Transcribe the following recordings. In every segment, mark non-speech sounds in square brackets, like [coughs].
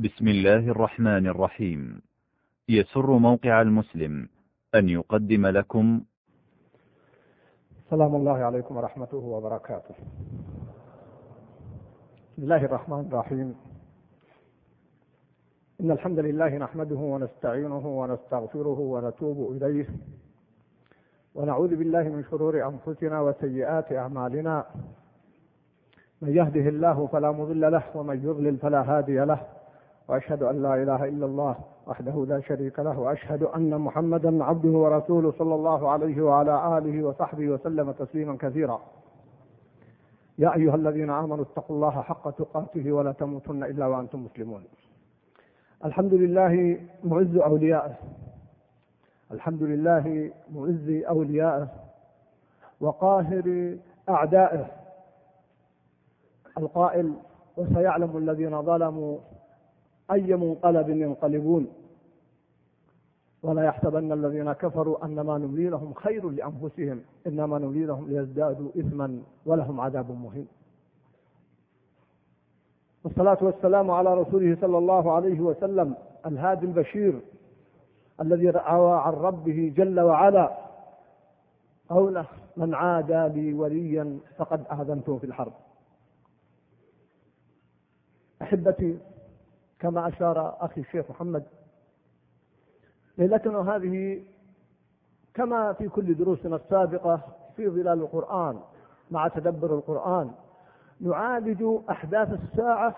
بسم الله الرحمن الرحيم. يسر موقع المسلم أن يقدم لكم. سلام الله عليكم ورحمته وبركاته. بسم الله الرحمن الرحيم. إن الحمد لله نحمده ونستعينه ونستغفره ونتوب إليه. ونعوذ بالله من شرور أنفسنا وسيئات أعمالنا. من يهده الله فلا مضل له ومن يضلل فلا هادي له. وأشهد أن لا إله إلا الله وحده لا شريك له وأشهد أن محمدا عبده ورسوله صلى الله عليه وعلى آله وصحبه وسلم تسليما كثيرا. يا أيها الذين آمنوا اتقوا الله حق تقاته ولا تموتن إلا وأنتم مسلمون. الحمد لله معز أوليائه. الحمد لله معز أوليائه. وقاهر أعدائه. القائل وسيعلم الذين ظلموا أي منقلب ينقلبون. ولا يحسبن الذين كفروا أنما نملي لهم خير لأنفسهم إنما نملي لهم ليزدادوا إثما ولهم عذاب مهين. والصلاة والسلام على رسوله صلى الله عليه وسلم الهادي البشير الذي روى عن ربه جل وعلا. قوله من عادى لي وليا فقد آذنته في الحرب. أحبتي كما أشار أخي الشيخ محمد. ليلتنا هذه كما في كل دروسنا السابقة في ظلال القرآن مع تدبر القرآن نعالج أحداث الساعة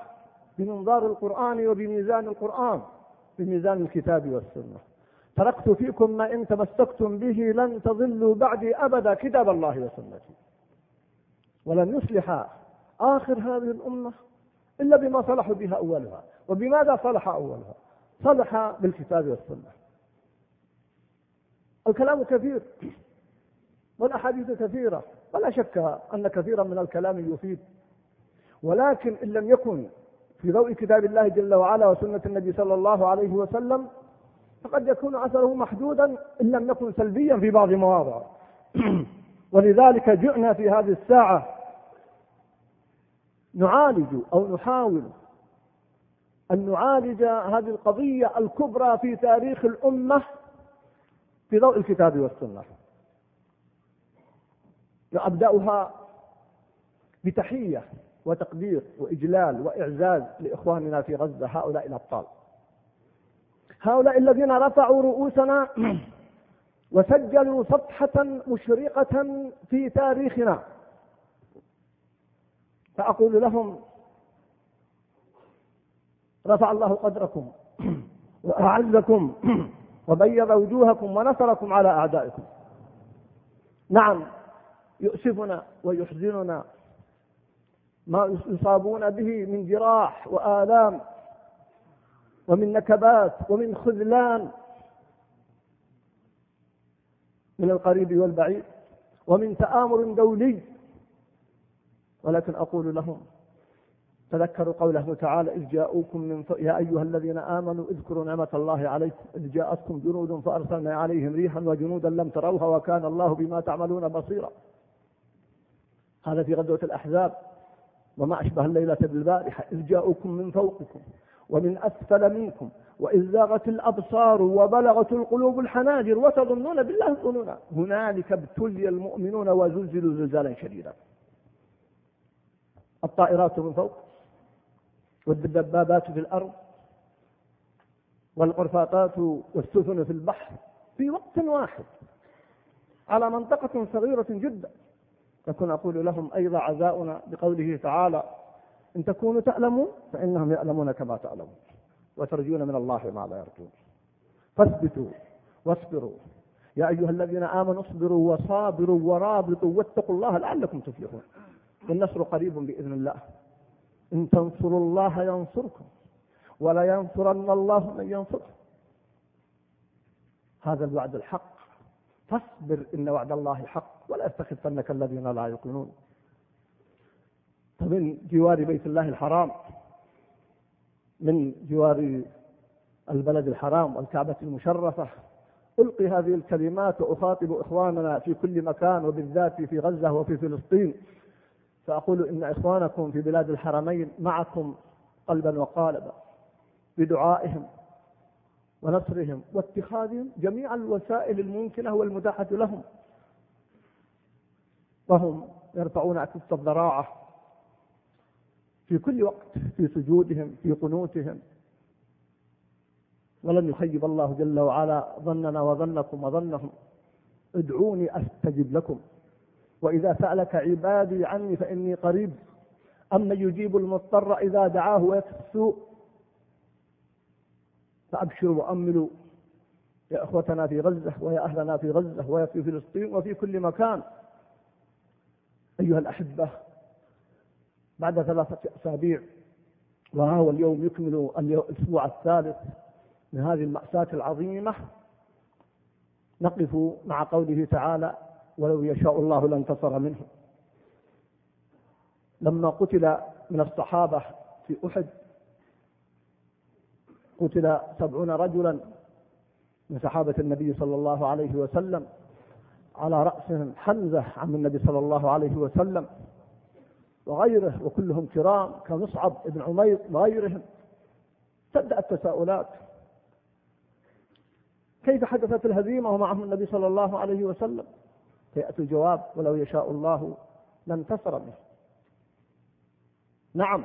بمنظار القرآن وبميزان القرآن بميزان الكتاب والسنة. تركت فيكم ما إن تمسكتم به لن تضلوا بعدي أبدا كتاب الله وسنتي. ولن يصلح آخر هذه الأمة إلا بما صلح بها أولها. وبماذا صلح أولها؟ صلح بالكتاب والسنة. الكلام كثير. والأحاديث كثيرة. ولا شك أن كثيرا من الكلام يفيد. ولكن إن لم يكن في ضوء كتاب الله جل وعلا وسنة النبي صلى الله عليه وسلم فقد يكون أثره محدودا إن لم يكن سلبيا في بعض مواضع. [clears throat] ولذلك جئنا في هذه الساعة نعالج أو نحاول أن نعالج هذه القضية الكبرى في تاريخ الأمة في ضوء الكتاب والسنة. وأبدأها بتحية وتقدير وإجلال وإعزاز لإخواننا في غزة هؤلاء الأبطال. هؤلاء الذين رفعوا رؤوسنا [clears throat] وسجلوا صفحة مشرقة في تاريخنا. فأقول لهم رفع الله قدركم [clears throat] وأعزكم [clears throat] وبيض وجوهكم ونصركم على أعدائكم. نعم يؤسفنا ويحزننا. ما يصابون به من جراح وآلام ومن نكبات ومن خذلان من القريب والبعيد ومن تآمر دولي ولكن أقول لهم تذكروا قوله تعالى إذ جاءوكم من ف... يا أيها الذين آمنوا اذكروا نعمة الله عليكم. إذ جاءتكم جنود فأرسلنا عليهم ريحا وجنودا لم تروها وكان الله بما تعملون بصيرا. هذا في غزوة الأحزاب وما أشبه الليلة بالبارحة إذ جاءوكم من فوقكم ومن أسفل منكم وإذ زاغت الأبصار وبلغت القلوب الحناجر وتظنون بالله الظنونا هنالك ابتلي المؤمنون وزلزلوا زلزالا شديدا. الطائرات من فوق والدبابات في الأرض والقرفاطات والسفن في البحر في وقت واحد على منطقة صغيرة جدا. نكون أقول لهم أيضا عزاؤنا بقوله تعالى إن تكونوا تعلمون فإنهم يعلمون كما تعلمون وترجون من الله ما لا يرجون. فاثبتوا واصبروا. يا أيها الذين آمنوا اصبروا وصابروا ورابطوا واتقوا الله لعلكم تفلحون. والنصر قريب بإذن الله. إن تنصروا الله ينصركم ولا ينصرن الله من ينصره هذا الوعد الحق. فاصبر إن وعد الله حق ولا يستخفنك الذين لا يؤمنون. فمن جوار بيت الله الحرام من جوار البلد الحرام والكعبة المشرفة ألقي هذه الكلمات وأخاطب إخواننا في كل مكان وبالذات في غزة وفي فلسطين. فأقول إن إخوانكم في بلاد الحرمين معكم قلبا وقالبا بدعائهم ونصرهم واتخاذهم جميع الوسائل الممكنة والمتاحة لهم. وهم يرفعون أكف الضراعة في كل وقت في سجودهم في قنوتهم. ولن يخيب الله جل وعلا ظننا وظنكم وظنهم. ادعوني أستجب لكم. وإذا سألك عبادي عني فإني قريب. اما يجيب المضطر إذا دعاه ويكفي السوء فابشروا واملوا يا إخوتنا في غزة ويا أهلنا في غزة ويا في فلسطين وفي كل مكان. أيها الأحبة بعد ثلاثة أسابيع وها هو اليوم يكمل الأسبوع الثالث من هذه المأساة العظيمة نقف مع قوله تعالى ولو يشاء الله لانتصر منهم لما قتل من الصحابة في أحد قتل سبعون رجلا من صحابة النبي صلى الله عليه وسلم على رأسهم حمزة عم النبي صلى الله عليه وسلم وغيره وكلهم كرام كمصعب بن عمير وغيرهم. تبدأ التساؤلات كيف حدثت الهزيمة ومعهم النبي صلى الله عليه وسلم؟ فيأتي الجواب ولو يشاء الله لانتصر به. نعم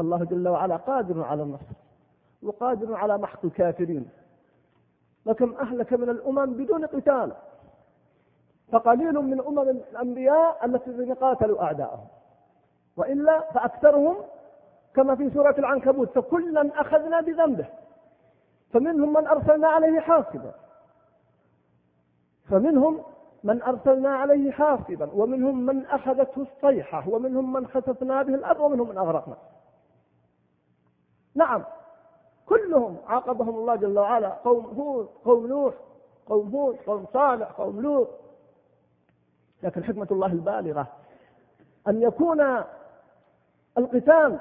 الله جل وعلا قادر على النصر وقادر على محق الكافرين وكم أهلك من الأمم بدون قتال فقليل من أمم الأنبياء التي قاتلوا أعداءهم وإلا فأكثرهم كما في سورة العنكبوت فكلا أخذنا بذنبه فمنهم من أرسلنا عليه حاصبا فمنهم من أرسلنا عليه حاصبا ومنهم من أخذته الصيحة ومنهم من خسفنا به الأرض ومنهم من أغرقنا. نعم كلهم عاقبهم الله جل وعلا. قوم هود قوم نوح قوم هود قوم صالح قوم لوط. لكن حكمة الله البالغة أن يكون القتال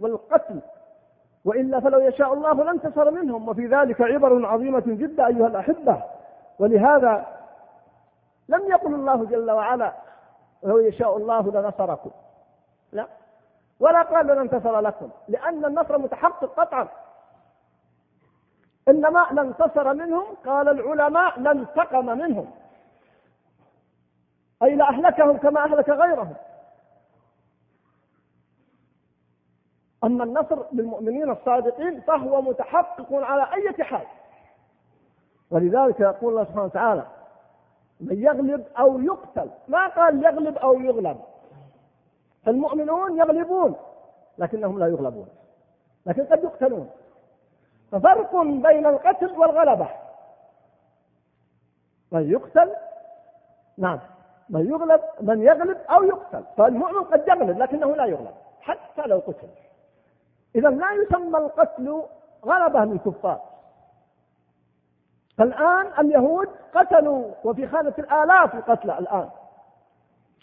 والقتل وإلا فلو يشاء الله لانتصر منهم. وفي ذلك عبر عظيمة جدا أيها الأحبة. ولهذا لم يقل الله جل وعلا لو يشاء الله لنصركم. لا. ولا قال لننتصر لكم لأن النصر متحقق قطعا. إنما لانتصر منهم قال العلماء لانتقم منهم. أي لأهلكهم كما أهلك غيرهم. أما النصر للمؤمنين الصادقين فهو متحقق على أي حال. ولذلك يقول الله سبحانه وتعالى من يغلب أو يقتل. ما قال يغلب أو يغلب. فالمؤمنون يغلبون لكنهم لا يغلبون لكن قد يقتلون. ففرق بين القتل والغلبة. من يقتل نعم. من يغلب من يغلب أو يقتل. فالمؤمن قد يغلب لكنه لا يغلب حتى لو قتل. إذا لا يسمى القتل غلبة للكفار فالآن اليهود قتلوا وفي خانة الآلاف القتلى الآن.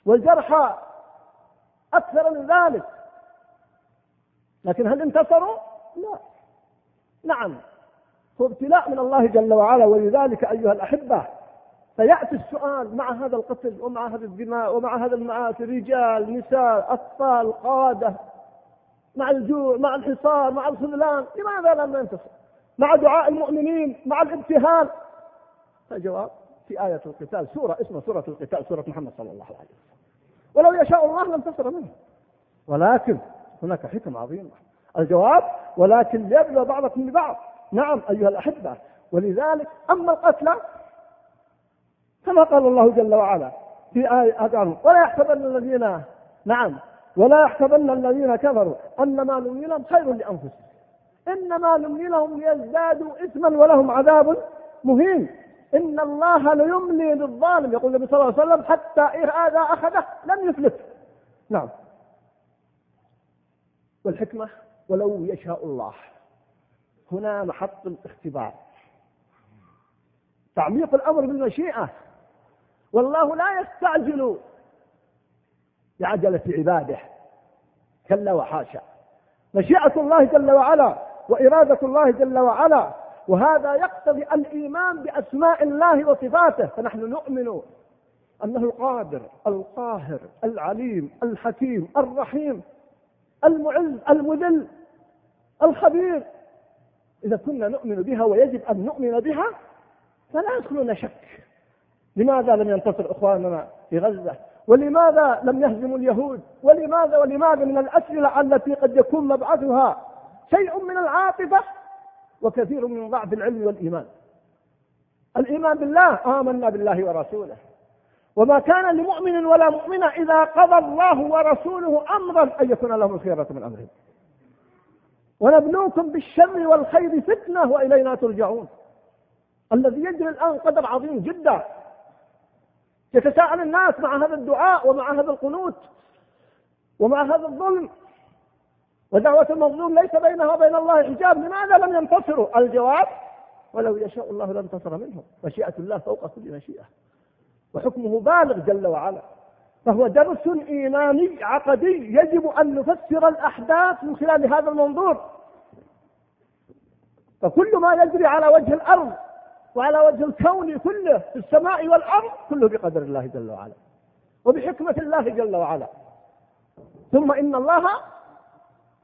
والجرحى أكثر من ذلك. لكن هل انتصروا؟ لا. نعم. هو ابتلاء من الله جل وعلا ولذلك أيها الأحبة فيأتي السؤال مع هذا القتل ومع هذا الدماء ومع هذا المآسي رجال نساء أطفال قادة مع الجوع مع الحصار مع الخذلان لماذا لم ننتصر مع دعاء المؤمنين مع الابتهال. الجواب في آية القتال سورة اسمها سورة القتال سورة محمد صلى الله عليه وسلم. ولو يشاء الله لانتصر منه. ولكن هناك حكم عظيمة الجواب ولكن ليبلو بعضكم ببعض نعم أيها الأحبة ولذلك أما القتلى كما قال الله جل وعلا في آية ولا يحسبن الذين نعم ولا يحسبن الذين كفروا أن ما نملي لهم خير لأنفسهم. إنما نملي لهم ليزدادوا إثما ولهم عذاب مهين. إن الله ليملي للظالم يقول النبي صلى الله عليه وسلم حتى هذا أخذه لم يفلت. نعم. والحكمة ولو يشاء الله. هنا محط الاختبار. تعميق الأمر بالمشيئة. والله لا يستعجل بعجلة عباده. كلا وحاشا. مشيئة الله جل وعلا. وإرادة الله جل وعلا. وهذا يقتضي الإيمان بأسماء الله وصفاته. فنحن نؤمن أنه القادر القاهر العليم الحكيم الرحيم المعز المذل الخبير. إذا كنا نؤمن بها ويجب أن نؤمن بها فلا يدخلنا شك. لماذا لم ينتصر إخواننا في غزة؟ ولماذا لم يهزموا اليهود؟ ولماذا ولماذا من الأسئلة التي قد يكون مبعثها؟ شيء من العاطفة وكثير من ضعف العلم والإيمان. الإيمان بالله آمنا بالله ورسوله. وما كان لمؤمن ولا مؤمنة إذا قضى الله ورسوله أمرا أن يكون لهم الخيرة من أمرهم. ونبلوكم بالشر والخير فتنة وإلينا ترجعون. الذي يجري الآن قدر عظيم جدا. يتساءل الناس مع هذا الدعاء ومع هذا القنوت ومع هذا الظلم ودعوة المظلوم ليس بينها وبين الله حجاب لماذا لم ينتصروا؟ الجواب ولو يشاء الله لانتصر منهم. مشيئة الله فوق كل مشيئة. وحكمه بالغ جل وعلا. فهو درس إيماني عقدي يجب أن نفسر الأحداث من خلال هذا المنظور. فكل ما يجري على وجه الأرض وعلى وجه الكون كله في السماء والأرض كله بقدر الله جل وعلا. وبحكمة الله جل وعلا. ثم إن الله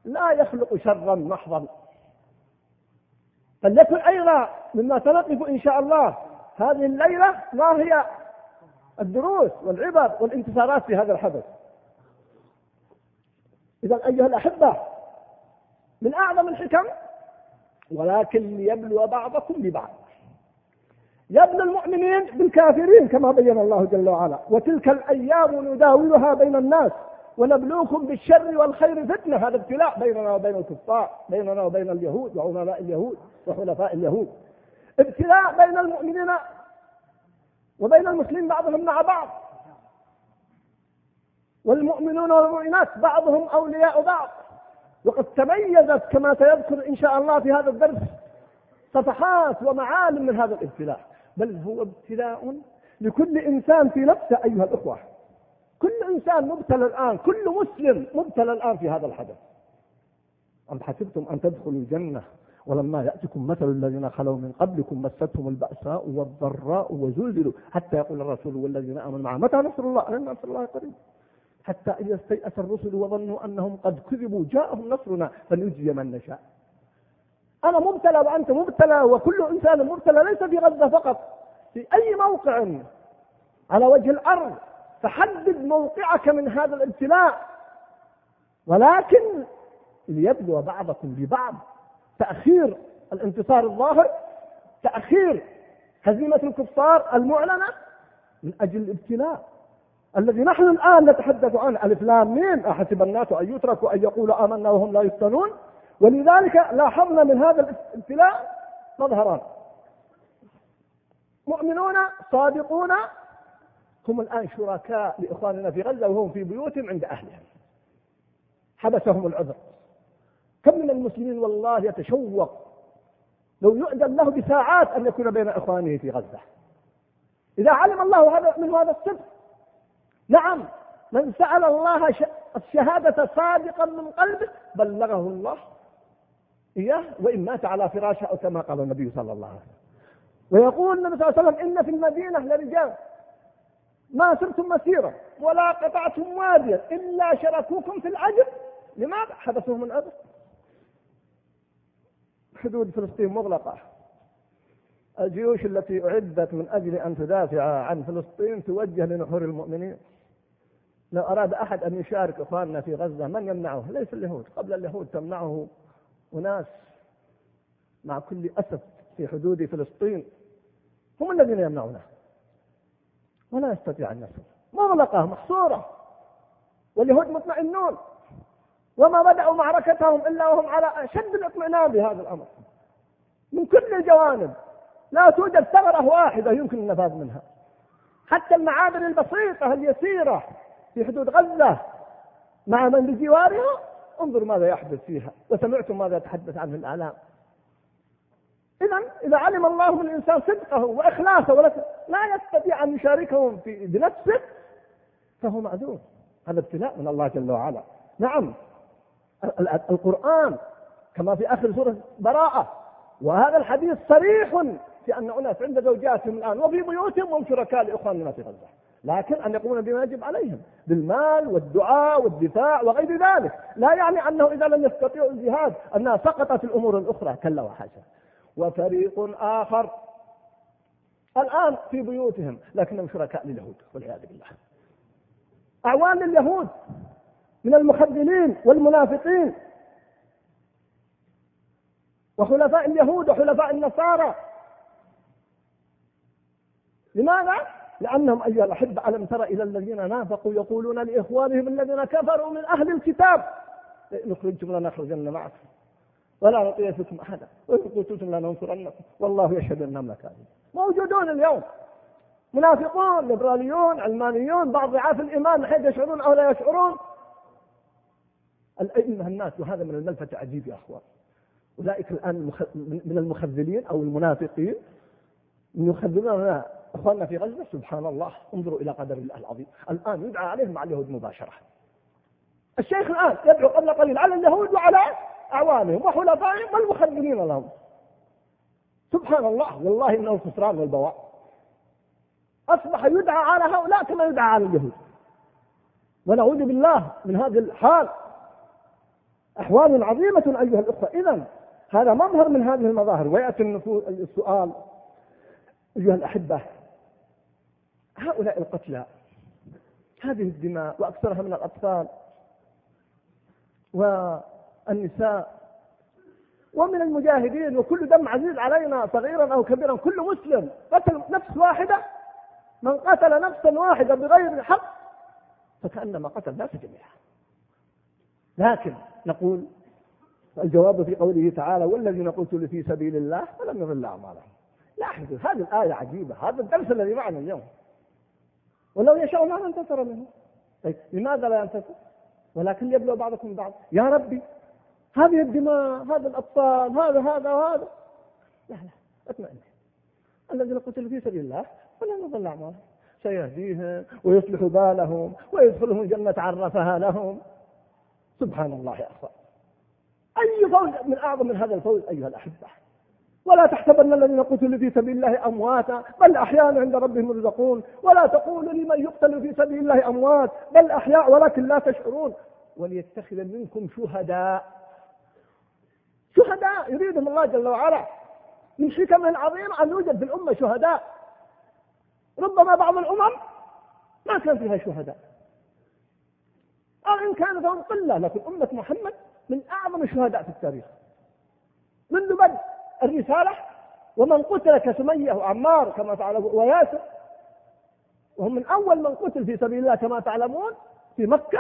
لا يخلق شرا محضا. فليكن أيضا مما سنقف إن شاء الله. هذه الليلة ما هي الدروس والعبر والانتصارات في هذا الحدث. إذا أيها الأحبة من أعظم الحكم ولكن ليبلو بعضكم ببعض. يبلو المؤمنين بالكافرين كما بين الله جل وعلا. وتلك الأيام نداولها بين الناس. ونبلوكم بالشر والخير فتنة. هذا ابتلاء بيننا وبين الكفار بيننا وبين اليهود وعملاء اليهود وحلفاء اليهود. ابتلاء بين المؤمنين وبين المسلمين بعضهم مع بعض. والمؤمنون والمؤمنات بعضهم أولياء بعض. وقد تميزت كما سيذكر إن شاء الله في هذا الدرس صفحات ومعالم من هذا الابتلاء. بل هو ابتلاء لكل إنسان في نفسه أيها الأخوة. كل إنسان مبتلى الآن كل مسلم مبتلى الآن في هذا الحدث. أم حسبتم أن تدخلوا الجنة؟ ولما يأتكم مثل الذين خلوا من قبلكم مستهم البأساء والضراء وزلزلوا. حتى يقول الرسول والذين آمنوا معه متى نصر الله؟ أن نصر الله قريب. حتى إذا استيأس الرسل وظنوا أنهم قد كذبوا جاءهم نصرنا فنجزي من نشاء. أنا مبتلى وأنت مبتلى وكل إنسان مبتلى ليس في غزة فقط في أي موقع. على وجه الأرض. فحدد موقعك من هذا الابتلاء. ولكن ليبلو بعضكم ببعض. تأخير الانتصار الظاهر تأخير هزيمة الكفار المعلنة من أجل الابتلاء. الذي نحن الآن نتحدث عنه ألف لام ميم أحسب الناس أن يتركوا أن يقولوا آمنا وهم لا يفتنون. ولذلك لاحظنا من هذا الابتلاء مظهران. مؤمنون صادقون هم الآن شركاء لإخواننا في غزة وهم في بيوتهم عند أهلهم حبسهم العذر. كم من المسلمين والله يتشوق لو يؤذن له بساعات أن يكون بين إخوانه في غزة. إذا علم الله هذا من هذا الصدق. نعم من سأل الله الشهادة صادقا من قلبه بلغه الله إياه وإن مات على فراشه أو كما قال النبي صلى الله عليه وسلم. ويقول النبي صلى الله عليه وسلم إن في المدينة لرجال. ما سرتم مسيرة ولا قطعتم واديا إلا شركوكم في الأجر. لماذا؟ حبسهم الأجر حدود فلسطين مغلقة. الجيوش التي أعدت من أجل أن تدافع عن فلسطين توجه لنحور المؤمنين. لو أراد أحد أن يشارك إخواننا في غزة. من يمنعه؟ ليس اليهود. قبل اليهود تمنعه أناس مع كل أسف في حدود فلسطين. هم الذين يمنعونه. ولا يستطيع أن يصل مغلقة محصورة. واليهود مطمئنون. وما بدأوا معركتهم إلا وهم على أشد الاطمئنان بهذا الأمر. من كل الجوانب. لا توجد ثغرة واحدة يمكن النفاذ منها. حتى المعابر البسيطة اليسيرة في حدود غزة. مع من بجوارها؟ انظر ماذا يحدث فيها. وسمعتم ماذا يتحدث عنه الإعلام. إذا إذا علم الله من الإنسان صدقه وإخلاصه لا يستطيع أن يشاركهم في بنفسه فهو معذور. هذا ابتلاء من الله جل وعلا. نعم. القرآن كما في آخر سورة براءة وهذا الحديث صريح في أن أناس عند زوجاتهم الآن وفي بيوتهم هم شركاء لإخواننا في غزة. لكن أن يقومون بما يجب عليهم بالمال والدعاء والدفاع وغير ذلك. لا يعني أنه إذا لم يستطيعوا الجهاد أنها سقطت الأمور الأخرى. كلا وحاشا. وفريق آخر. الآن في بيوتهم لكنهم شركاء لليهود والعياذ بالله. أعوان لليهود من المخذلين والمنافقين. وحلفاء اليهود وحلفاء النصارى. لماذا؟ لأنهم أيها الأحبة ألم تر إلى الذين نافقوا يقولون لإخوانهم الذين كفروا من أهل الكتاب نخرجكم لنخرجن معكم. ولا نطيع فيكم أحدا. وإن قتلتم لننصرنكم والله يشهد أنهم لكاذبون موجودون اليوم. منافقون ليبراليون علمانيون بعض ضعاف الإيمان حيث يشعرون أو لا يشعرون. الأئمة الناس وهذا من الملفت عجيب يا أخوان. أولئك الآن من المخذلين أو المنافقين. يخذلون أخواننا في غزة سبحان الله انظروا إلى قدر الله العظيم. الآن يدعى عليهم مع اليهود مباشرة. الشيخ الآن يدعو قبل قليل على اليهود وعلى أعوانهم وحلفائهم والمخذلين لهم. سبحان الله والله إنه الخسران والبواء. أصبح يدعى على هؤلاء كما يدعى على اليهود. ونعوذ بالله من هذه الحال. أحوال عظيمة أيها الأخوة. اذا هذا مظهر من هذه المظاهر. ويأتي السؤال. أيها الأحبة هؤلاء القتلى هذه الدماء وأكثرها من الأطفال والنساء ومن المجاهدين وكل دم عزيز علينا صغيرا أو كبيرا كل مسلم قتل نفس واحدة. من قتل نفسا واحدة بغير حق فكأنما قتل الناس جميعا. لكن نقول الجواب في قوله تعالى والذين قتلوا في سبيل الله فلم يضل أعمالهم. لاحظوا هذه الآية عجيبة هذا الدرس الذي معنا اليوم. ولو يشاء ما انتصر منه. طيب لماذا لا ينتصر ولكن يبلغ بعضكم بعض يا ربي هذه الدماء هذا الأطفال هذا هذا وهذا لا لا اطمئن. الذين قتلوا في سبيل الله فلا نضل أعمالهم. سيهديهم ويصلح بالهم ويدخلهم الجنة عرفها لهم. سبحان الله يا أخوان. أي فوز من أعظم من هذا الفوز أيها الأحبة. ولا تحسبن الذين قتلوا في سبيل الله أمواتا بل أحياء عند ربهم يرزقون. ولا تقولوا لمن يقتل في سبيل الله أموات بل أحياء ولكن لا تشعرون. وليتخذ منكم شهداء. يريدهم الله جل وعلا من حكمه العظيمه أن يوجد في الامه شهداء. ربما بعض الأمم ما كان فيها شهداء. أو إن كانت هم قلة لكن أمة محمد من أعظم الشهداء في التاريخ. منذ بدء الرسالة ومن قتل كسمية وعمار كما تعلمون وياسر وهم من أول من قتل في سبيل الله كما تعلمون في مكة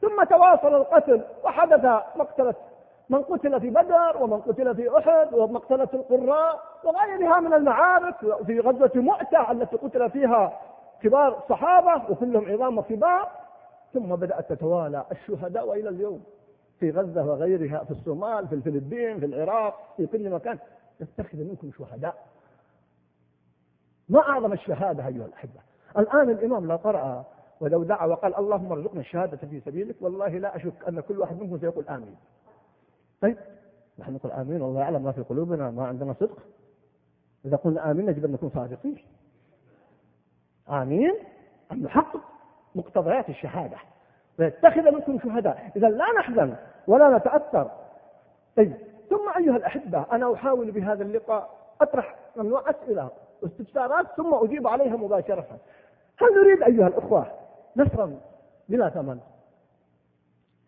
ثم تواصل القتل وحدث مقتلة من قتل في بدر ومن قتل في أحد ومقتلة القراء وغيرها من المعارك في غزوة مؤتة التي قتل فيها كبار الصحابة وكلهم عظام وكبار ثم بدأت تتوالى الشهداء وإلى اليوم في غزة وغيرها في الصومال في الفلبين في العراق في كل مكان. يتخذ منكم شهداء. ما أعظم الشهادة أيها الأحبة؟ الآن الإمام لو قرأ ولو دعا وقال اللهم ارزقنا الشهادة في سبيلك والله لا أشك أن كل واحد منكم سيقول آمين. طيب. نحن نقول آمين والله يعلم ما في قلوبنا ما عندنا صدق. إذا قلنا آمين يجب أن نكون صادقين. آمين أن نحقق مقتضيات الشهادة. ويتخذ منكم شهداء. إذا لا نحزن ولا نتأثر. طيب. ثم أيها الأحبة أنا أحاول بهذا اللقاء أطرح ممنوع أسئلة واستفسارات ثم أجيب عليها مباشرة. هل نريد أيها الأخوة نصرا بلا ثمن؟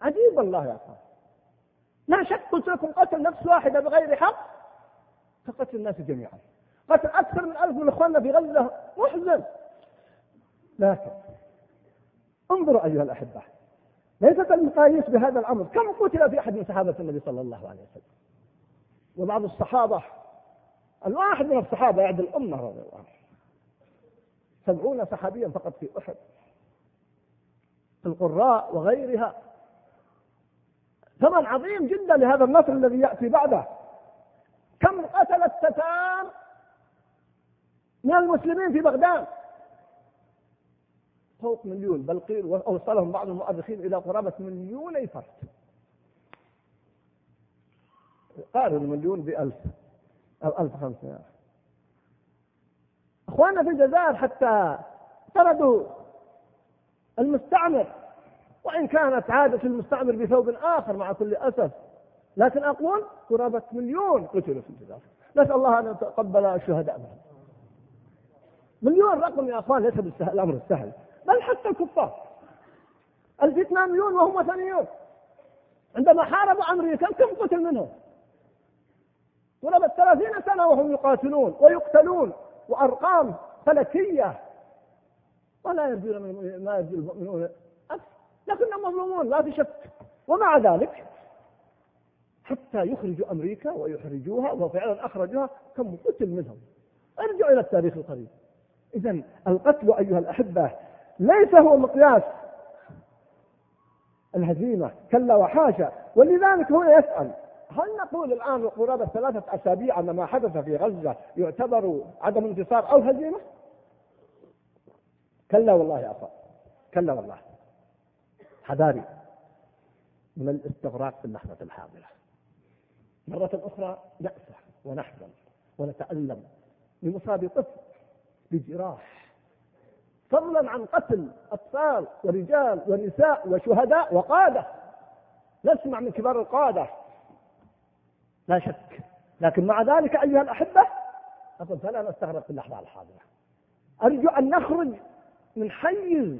عجيب الله يا أخوان. لا شك قلت لكم قتل نفس واحدة بغير حق؟ كقتل الناس جميعا. قتل أكثر من ألف من إخواننا في غزة. محزن. لكن انظروا أيها الأحبة ليست المقاييس بهذا الأمر كم قتل في أحد من صحابة النبي صلى الله عليه وسلم. وبعض الصحابة الواحد من الصحابة يعد الأمة رضي الله عنه. سبعون صحابيا فقط في أحد. في القراء وغيرها ثمن عظيم جدا لهذا النصر الذي يأتي بعده. كم قتل الستان من المسلمين في بغداد؟ فوق مليون بل قيل وأوصلهم بعض المؤرخين إلى قرابة مليوني فرد. قارن مليون بألف أو ألف خمسمائة. أخواننا في الجزائر حتى طردوا المستعمر. وإن كانت عادة المستعمر بثوب آخر مع كل أسف. لكن أقول قرابة مليون قتلوا في الجزائر نسأل الله أن يتقبل الشهداء منهم. مليون رقم يا أخوان ليس بالسهل الأمر السهل. بل حتى الكفار. الفتنة مليون وهم وثنيون. عندما حاربوا أمريكا كم قتل منهم. قرابة ثلاثين سنة وهم يقاتلون ويقتلون. وأرقام فلكية. ولا يرجون ما يرجو المؤمنون لكنهم مظلومون لا في شك ومع ذلك حتى يخرجوا أمريكا ويحرجوها وفعلا أخرجوها كم قتل منهم. ارجعوا إلى التاريخ القريب إذا القتل أيها الأحبة ليس هو مقياس الهزيمة كلا وحاشا. ولذلك هو يسأل هل نقول الآن قرابة ثلاثة أسابيع أن ما حدث في غزة يعتبر عدم انتصار أو هزيمة؟ كلا والله يا أخوان كلا والله. حذاري من الاستغراق في اللحظة الحاضرة. مرة أخرى نأسى ونحزن ونتألم لمصاب طفل بجراح فضلا عن قتل أطفال ورجال ونساء وشهداء وقادة. نسمع من كبار القادة لا شك. لكن مع ذلك أيها الأحبة أقول فلا نستغرق في اللحظة الحاضرة. أرجو أن نخرج من حيز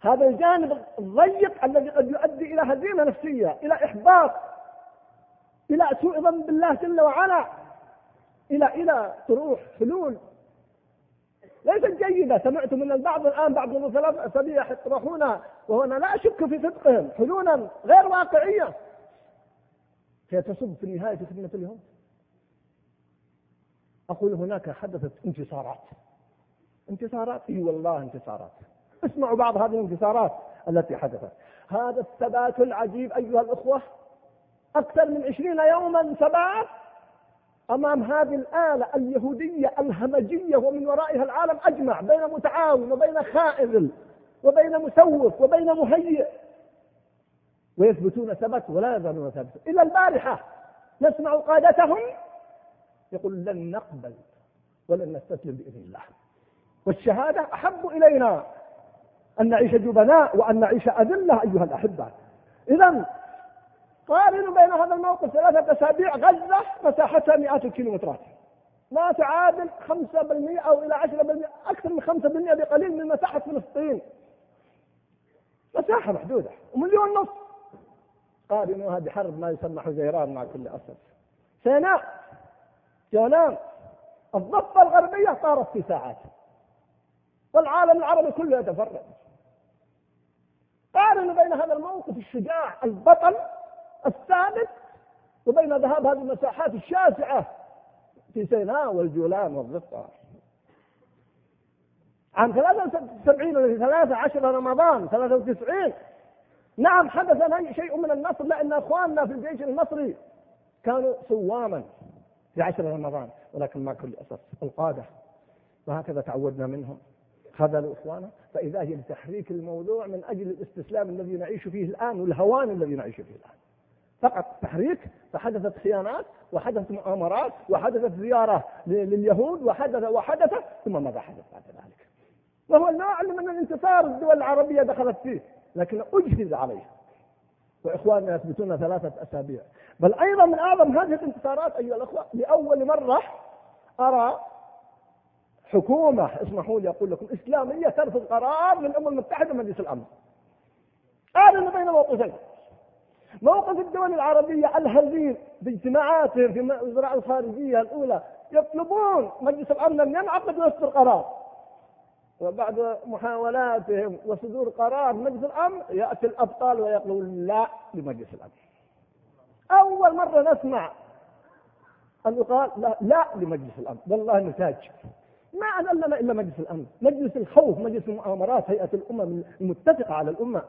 هذا الجانب الضيق الذي قد يؤدي إلى هزيمة نفسية إلى إحباط إلى سوء ظن بالله جل وعلا إلى إلى طروح حلول. ليست جيدة. سمعت من البعض الآن بعض أسابيع يطرحون وهنا لا أشك في صدقهم حلولا غير واقعية. هي تصب في النهاية في خدمة اليهود؟ أقول هناك حدثت انتصارات. انتصارات؟ إي والله انتصارات. اسمعوا بعض هذه الانتصارات التي حدثت. هذا الثبات العجيب أيها الأخوة. أكثر من عشرين يوما ثبات أمام هذه الآلة اليهودية الهمجية ومن ورائها العالم أجمع بين متعاون وبين خائذ وبين مسوف وبين مهيئ. ويثبتون ثبت ولا يزالون ثابتين إلى البارحة نسمع قادتهم يقول لن نقبل ولن نستسلم بإذن الله. والشهادة أحب إلينا. أن نعيش جبناء وأن نعيش أذلة أيها الأحبة. إذا قارنوا بين هذا الموقف ثلاثة أسابيع غزة مساحتها مئات الكيلومترات. ما تعادل 5% أو إلى 10% أكثر من 5% بقليل من مساحة فلسطين. مساحة محدودة ومليون نصف قارنوها بحرب ما يسمى حزيران مع كل أسف. سيناء جولان الضفة الغربية طارت في ساعات. والعالم العربي كله يتفرج. قارنوا بين هذا الموقف الشجاع البطل الثابت وبين ذهاب هذه المساحات الشاسعة في سيناء والجولان والضفة. عام 73 ولا 13 رمضان 93 نعم حدث شيء من النصر لأن أخواننا في الجيش المصري كانوا صواما في عشر رمضان ولكن ما كل أسف القادة. وهكذا تعودنا منهم. خذلوا إخوانا فإذا هي لتحريك الموضوع من أجل الاستسلام الذي نعيش فيه الآن والهوان الذي نعيش فيه الآن. فقط تحريك فحدثت خيانات وحدثت مؤامرات وحدثت زيارة لليهود وحدث وحدث ثم ماذا حدث بعد ذلك؟ وهو النوع من الانتصار الدول العربية دخلت فيه لكن أجهز عليه وإخواننا يثبتون ثلاثة أسابيع. بل أيضا من أعظم هذه الانتصارات أيها الأخوة لأول مرة أرى حكومة اسمحوا لي أقول لكم إسلامية ترفض قرار للأمم المتحدة ومجلس الأمن. أعلن بين موقفين. موقف الدول العربية الهزيل باجتماعاتهم في وزراء الخارجية الأولى. يطلبون مجلس الأمن أن ينعقد ويصدر قرار وبعد محاولاتهم وصدور قرار مجلس الأمن يأتي الأبطال ويقولون لا لمجلس الأمن. أول مرة نسمع أن يقال لا, لا لمجلس الأمن. والله نتاج. ما أذلنا إلا مجلس الأمن. مجلس الخوف مجلس المؤامرات هيئة الأمم المتفقة على الأمة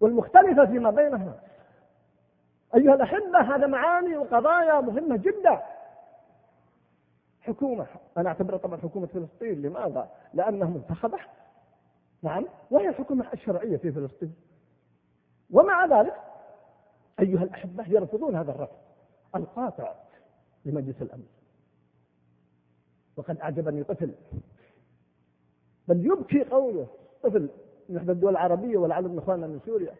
والمختلفة فيما بينها أيها الأحبة هذا معاني وقضايا مهمة جدا. حكومة أنا أعتبرها طبعا حكومة فلسطين لماذا؟ لأنها منتخبة. نعم وهي الحكومة الشرعية في فلسطين. ومع ذلك أيها الأحبة يرفضون هذا الرفض القاطع لمجلس الأمن. وقد أعجبني طفل بل يبكي قوله طفل من إحدى الدول العربية ولعل من إخواننا من سوريا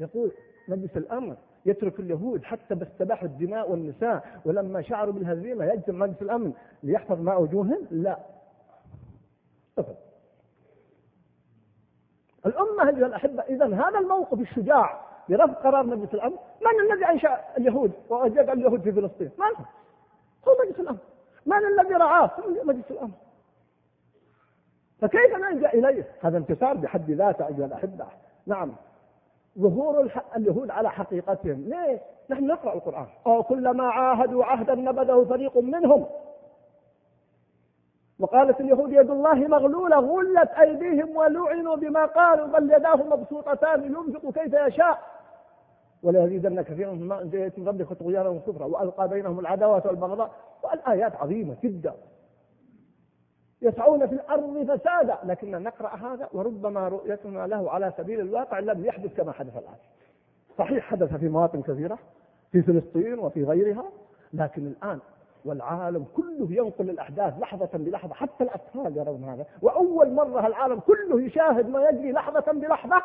يقول مجلس الأمن يترك اليهود حتى باستباحوا الدماء والنساء ولما شعروا بالهزيمة يجزم مجلس الأمن ليحفظ ماء وجوههم لا أفضل. الأمة أيها الأحبة إذا هذا الموقف الشجاع برفض قرار مجلس الأمن من الذي أنشأ اليهود وجد اليهود في فلسطين؟ من؟ هو مجلس الأمن من الذي رعاه؟ مجلس الأمن فكيف نلجأ إليه؟ هذا انتصار بحد ذاته أيها الأحبة. نعم. ظهور اليهود على حقيقتهم. ليه؟ نحن نقرأ القرآن. أو كلما عاهدوا عهدا نبذه فريق منهم. وقالت اليهود يد الله مغلولة غلت أيديهم ولعنوا بما قالوا بل يداه مبسوطتان ينفق كيف يشاء. ولا يزيدن كثيرا مما انزل من ربك طغيانا وكفرا وألقى بينهم العداوة والبغضاء والآيات عظيمة جدا. يسعون في الأرض فسادا لكن نقرأ هذا وربما رؤيتنا له على سبيل الواقع لم يحدث كما حدث الآن. صحيح حدث في مواطن كثيرة في فلسطين وفي غيرها لكن الآن والعالم كله ينقل الأحداث لحظة بلحظة حتى الأطفال يرون هذا. وأول مرة العالم كله يشاهد ما يجري لحظة بلحظة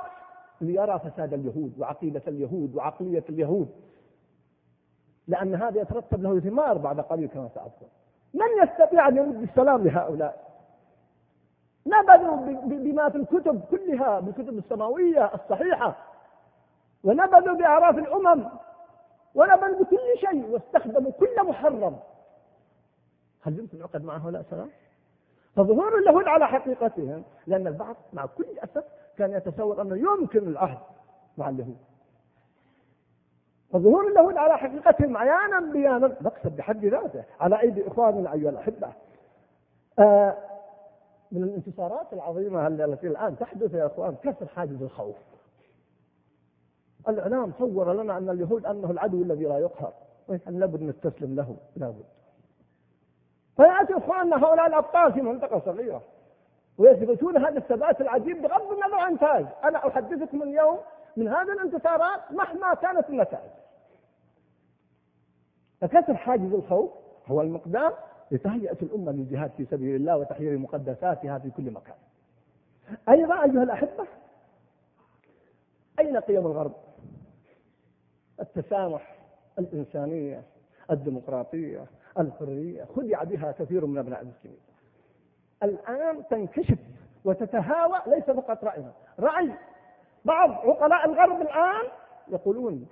ليرى فساد اليهود وعقيدة اليهود وعقلية اليهود. لأن هذا يترتب له ثمار بعد قليل كما سأذكر. من يستطيع أن يرد السلام لهؤلاء. نبذوا بما في الكتب كلها بالكتب السماوية الصحيحة. ونبذوا بأعراف الأمم. ونبذوا بكل شيء. واستخدموا كل محرم. هل يمكن يعقد مع هؤلاء سلام؟ فظهور اليهود على حقيقتهم. لأن البعض مع كل أسف كان يتصور أنه يمكن العهد مع اليهود فظهور اليهود على حقيقتهم عيانا بيانا مكسب بحد ذاته على أيدي إخواننا أيها الأحبة. آه من الانتصارات العظيمة التي الآن تحدث يا إخوان كسر حاجز الخوف. الإعلام صور لنا أن اليهود أنه العدو الذي لا يقهر لابد نستسلم له لابد فيأتي إخواننا هؤلاء الأبطال في منطقة صغيرة. ويثبتون هذا الثبات العجيب بغض النظر عن نتائج أنا أحدثكم اليوم من هذه الانتصارات مهما كانت النتائج. فكسر حاجز الخوف هو المقدام لتهيئة الأمة للجهاد في سبيل الله وتحرير مقدساتها في كل مكان. أيضا أيها الأحبة أين قيم الغرب؟ التسامح الإنسانية الديمقراطية الحرية خدع بها كثير من أبناء المسلمين. الآن تنكشف وتتهاوى ليس فقط رأينا رأي بعض عقلاء الغرب الآن يقولون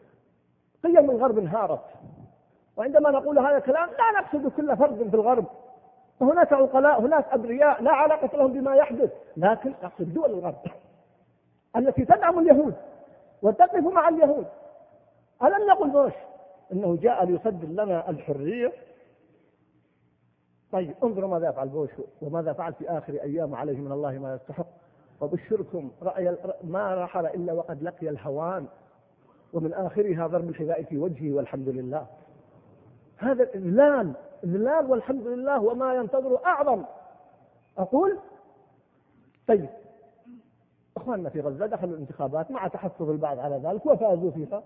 قيم الغرب انهارت. وعندما نقول هذا الكلام لا نقصد كل فرد في الغرب. هناك عقلاء هناك أبرياء لا علاقة لهم بما يحدث لكن نقصد دول الغرب التي تدعم اليهود وتقف مع اليهود. ألم يقل بوش أنه جاء ليصدر لنا الحرية طيب انظروا ماذا يفعل بوش وماذا فعل في آخر أيام عليه من الله ما يستحق. وبشركم رأي ما رحل إلا وقد لقي الهوان. ومن آخرها ضرب الحذاء في وجهه والحمد لله. هذا الإذلال الإذلال والحمد لله وما ينتظر أعظم. أقول طيب إخواننا في غزة دخلوا الانتخابات مع تحفظ البعض على ذلك وفازوا فيها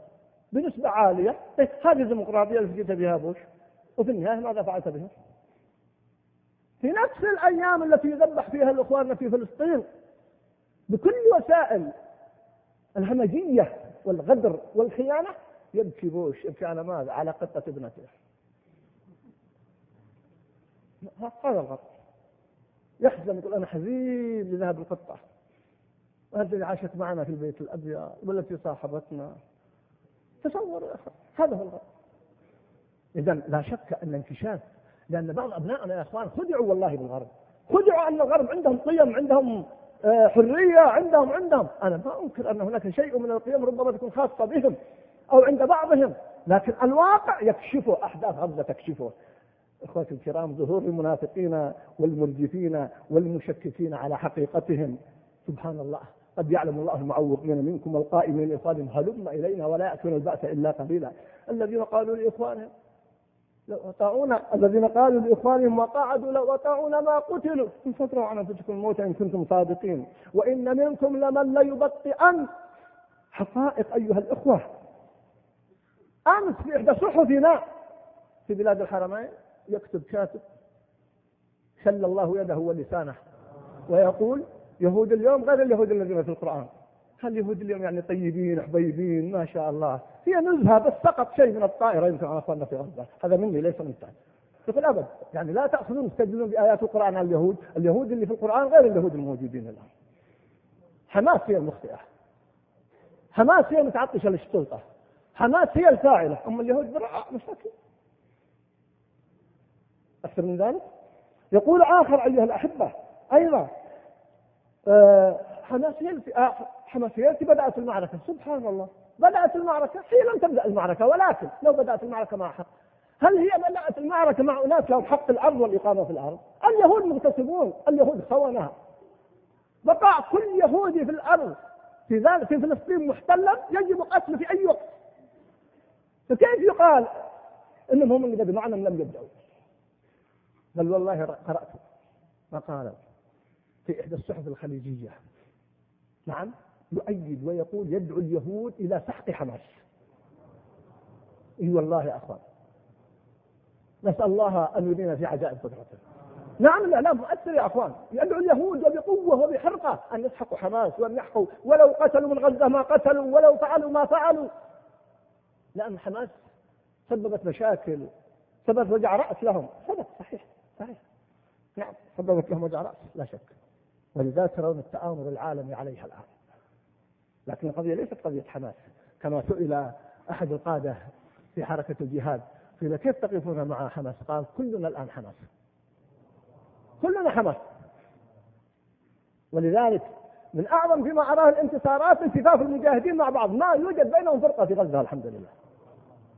بنسبة عالية. طيب هذه الديمقراطية اللي جئت بها بوش وفي النهاية ماذا فعلت بها؟ في نفس الأيام التي يذبح فيها الاخوان في فلسطين بكل وسائل الهمجية والغدر والخيانة يبكي بوش يبكي على ماذا؟ على قطة ابنته. هذا الغرب يحزن يقول أنا حزين لذهب القطة. التي عاشت معنا في البيت الأبيض والتي صاحبتنا. تصور هذا هو الغرب اذا لا شك أن انكشاف لأن بعض ابنائنا يا إخوان خدعوا والله بالغرب. خدعوا ان الغرب. عندهم قيم عندهم آه، حرية عندهم عندهم. أنا ما أنكر أن هناك شيء من القيم ربما تكون خاصة بهم أو عند بعضهم. لكن الواقع يكشفه أحداث غزه تكشفه. اخوتي الكرام ظهور المنافقين والمرجفين والمشككين على حقيقتهم. سبحان الله. قد يعلم الله المعوقين منكم والقائمين لإخوانهم. هلم إلينا ولا يأتون البأس إلا قليلا. الذين قالوا لإخوانهم لو أطاعونا الذين قالوا لإخوانهم وقعدوا لو أطاعونا ما قتلوا. إن فتروا عن أنفسكم الموت إن كنتم صادقين. وإن منكم لمن ليبطئن. حقائق أيها الإخوة. أمس في إحدى صحفنا في بلاد الحرمين يكتب كاتب شل الله يده ولسانه ويقول يهود اليوم غير اليهود الذين في القرآن اليهود اليوم يعني طيبين حبيبين ما شاء الله. هي نزهة بس سقط شيء من الطائرة يمكن على أخواننا في غزة. هذا مني ليس من ثاني يقول أبد يعني لا تأخذون تستدلون بآيات القرآن على اليهود. اليهود اللي في القرآن غير اليهود الموجودين الآن. حماس هي المخطئة. حماس هي المتعطشة للسلطة حماس هي الفاعلة. أما اليهود مساكين أكثر من ذلك؟ يقول آخر أيها الأحبة أيضا آه، حماس هي آه، التي بدأت المعركة. سبحان الله. بدأت المعركة هي لم تبدأ المعركة ولكن لو بدأت المعركة مع حق. هل هي بدأت المعركة مع أناس لهم حق الأرض والإقامة في الأرض؟ اليهود مغتصبون اليهود خونها. بقاء كل يهودي في الأرض في ذلك في فلسطين محتلة يجب قتله في أي وقت. فكيف يقال إنهم هم اللي بدوا معنا لم يبدأوا؟ بل والله قرأت مقالا في إحدى الصحف الخليجية. نعم؟ يؤيد ويقول يدعو اليهود إلى سحق حماس. إي والله يا أخوان. نسأل الله أن يرينا في عجائب قدرته. نعم الاعلام مؤثر يا أخوان. يدعو اليهود وبقوة وبحرقة أن يسحقوا حماس وأن يحقوا ولو قتلوا من غزة ما قتلوا ولو فعلوا ما فعلوا. لأن حماس سببت مشاكل سببت وجع رأس لهم. سبب صحيح صحيح. نعم سببت لهم وجع رأس لا شك. ولذا ترون التآمر العالمي عليها الآن. لكن القضية ليست قضية حماس كما سئل أحد القادة في حركة الجهاد قيل كيف تقفون مع حماس؟ قال كلنا الآن حماس. كلنا حماس. ولذلك من أعظم فيما أراه الانتصارات التفاف المجاهدين مع بعض ما يوجد بينهم فرقة في غزة الحمد لله.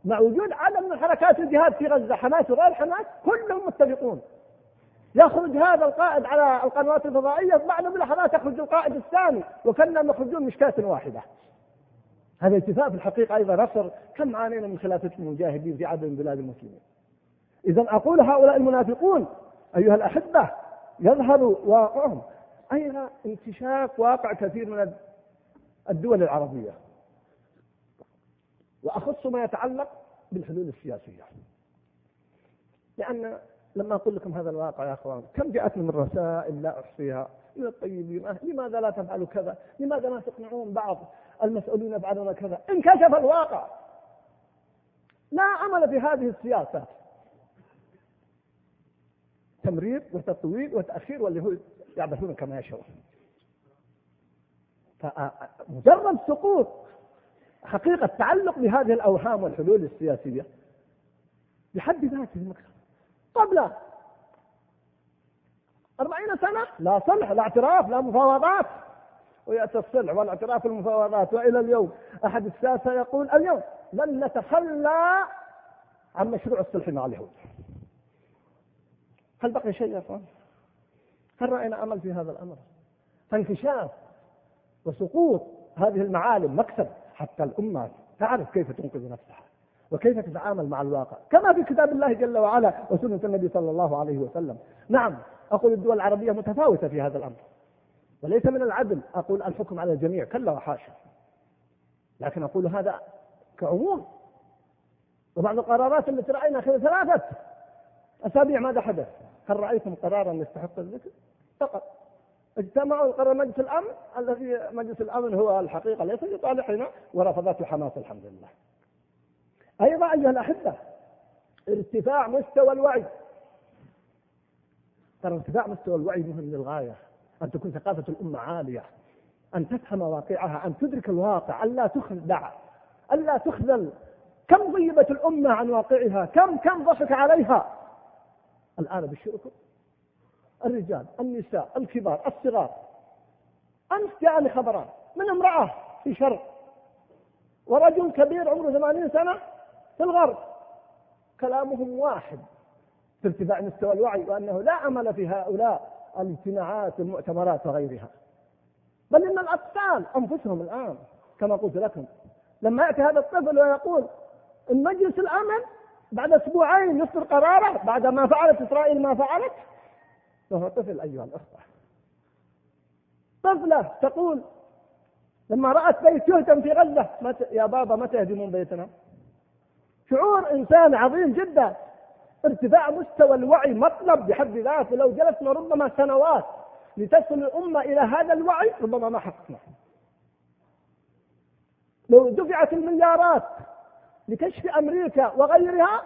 مع وجود عدد من حركات الجهاد في غزة حماس وغير حماس كلهم متفقون. يخرج هذا القائد على القنوات الفضائية بعد بلحظات يخرج القائد الثاني وكنا يخرجون مشكاة واحدة. هذا اتفاق في الحقيقة أيضا نصر كم عانينا من خلافة المجاهدين في عدد من بلاد المسلمين؟ إذا أقول هؤلاء المنافقون أيها الأحبة يظهر واقعهم. أين انكشاف واقع كثير من الدول العربية؟ وأخص ما يتعلق بالحلول السياسية. لأن لما أقول لكم هذا الواقع يا أخوان كم جاءتني من رسائل لا أحصيها؟ إلى الطيبين لماذا لا تفعلوا كذا؟ لماذا لا تقنعون بعض المسؤولين يفعلون كذا؟ انكشف الواقع. لا عمل في هذه السياسات تمرير وتطويل وتأخير واليهود يعبثون كما يشاءون فمجرد سقوط حقيقة تعلق بهذه الأوهام والحلول السياسية بحد ذاته قبل أربعين سنة لا صلح لا اعتراف لا مفاوضات ويأتي الصلح والاعتراف المفاوضات وإلى اليوم أحد الساسة يقول اليوم لن نتخلى عن مشروع الصلح مع اليهود هل بقي شيء يا إخوان؟ هل رأينا أمل في هذا الأمر؟ فانكشاف وسقوط هذه المعالم مكسب حتى الأمة تعرف كيف تنقذ نفسها. وكيف تتعامل مع الواقع؟ كما في كتاب الله جل وعلا وسنة النبي صلى الله عليه وسلم. نعم أقول الدول العربية متفاوتة في هذا الأمر وليس من العدل أقول الحكم على الجميع كلا وحاشا. لكن أقول هذا كعموم. وبعض القرارات التي رأينا خلال ثلاثة أسابيع ماذا حدث؟ هل رأيتم قرارا يستحق الذكر؟ فقط. اجتمعوا قرار مجلس الأمن الذي مجلس الأمن هو الحقيقة ليس لصالحنا ورفضته حماس الحمد لله. أيضا أيها الأحبة ارتفاع مستوى الوعي. ترى ارتفاع مستوى الوعي مهم للغاية. أن تكون ثقافة الأمة عالية. أن تفهم واقعها. أن تدرك الواقع. أن لا تخدع. أن لا تخذل. كم غيبت الأمة عن واقعها؟ كم كم ضحك عليها؟ الآن بالشركة الرجال النساء الكبار الصغار. أمس جاءني خبران. من امرأة في شرق ورجل كبير عمره ثمانين سنة؟ في الغرب. كلامهم واحد في ارتفاع مستوى الوعي وأنه لا أمل في هؤلاء الاجتماعات والمؤتمرات وغيرها. بل إن الأطفال أنفسهم الآن كما قلت لكم لما يأتي هذا الطفل ويقول إن مجلس الأمن بعد أسبوعين يصدر قراره بعد ما فعلت إسرائيل ما فعلت فهو طفل أيها الأخوة. طفلة تقول لما رأت بيت يهدم في غزة يا بابا متى يهدمون بيتنا؟ شعور إنسان عظيم جدا. ارتفاع مستوى الوعي مطلب بحد ذاته. لو جلسنا ربما سنوات لتصل الأمة إلى هذا الوعي ربما ما حققنا. لو دفعت المليارات لكشف أمريكا وغيرها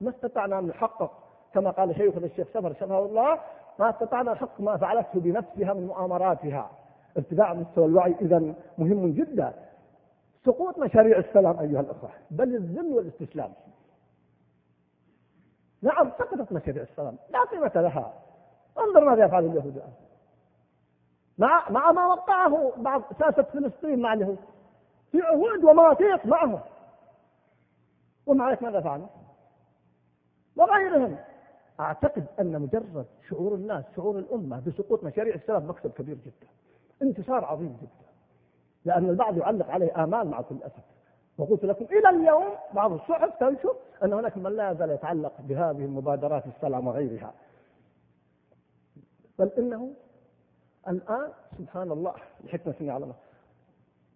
ما استطعنا أن نحقق. كما قال شيخنا الشيخ سفر شفاه الله ما استطعنا نحقق ما فعلته بنفسها من مؤامراتها. ارتفاع مستوى الوعي إذا مهم جدا. سقوط مشاريع السلام أيها الأخوة بل الذل والاستسلام. نعم سقطت مشاريع السلام لا قيمة لها. انظر ماذا يفعل اليهود الآن. مع مع ما وقعه بعض ساسة فلسطين مع اليهود. في عهود ومواثيق معهم. ومع ذلك ماذا فعلوا؟ وغيرهم. أعتقد أن مجرد شعور الناس شعور الأمة بسقوط مشاريع السلام مكسب كبير جدا. انتصار عظيم جدا. لأن البعض يعلق عليه آمال مع كل أسف. وقلت لكم إلى اليوم بعض الصحف تنشر أن هناك من لا يزال يتعلق بهذه المبادرات السلام وغيرها. بل إنه الآن سبحان الله لحكمه يعلمها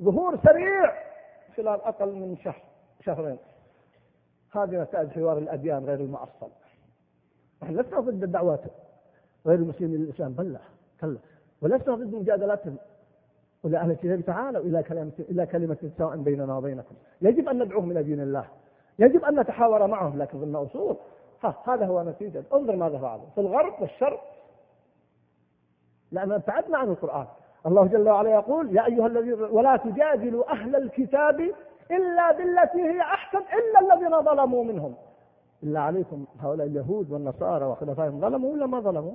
ظهور سريع خلال أقل من شهر شهرين. هذه نتائج حوار الأديان غير المؤصل نحن لسنا ضد الدعوات غير المسلمين للإسلام. بل لا كلا ولسنا ضد مجادلاتهم. قل أهل الكتاب تعالوا إلى كلمه إلى كلمة سواء بيننا وبينكم. يجب أن ندعوهم إلى دين الله. يجب أن نتحاور معهم لكن ضمن اصول ها هذا هو نتيجة. انظر ماذا فعلوا. في الغرب والشرق لأننا ابتعدنا عن القرآن. الله جل وعلا يقول يا أيها الذين ولا تجادلوا أهل الكتاب إلا بالتي هي أحسن إلا الذين ظلموا منهم. إلا عليكم هؤلاء اليهود والنصارى وخلفائهم ظلموا ولا ما ظلموا؟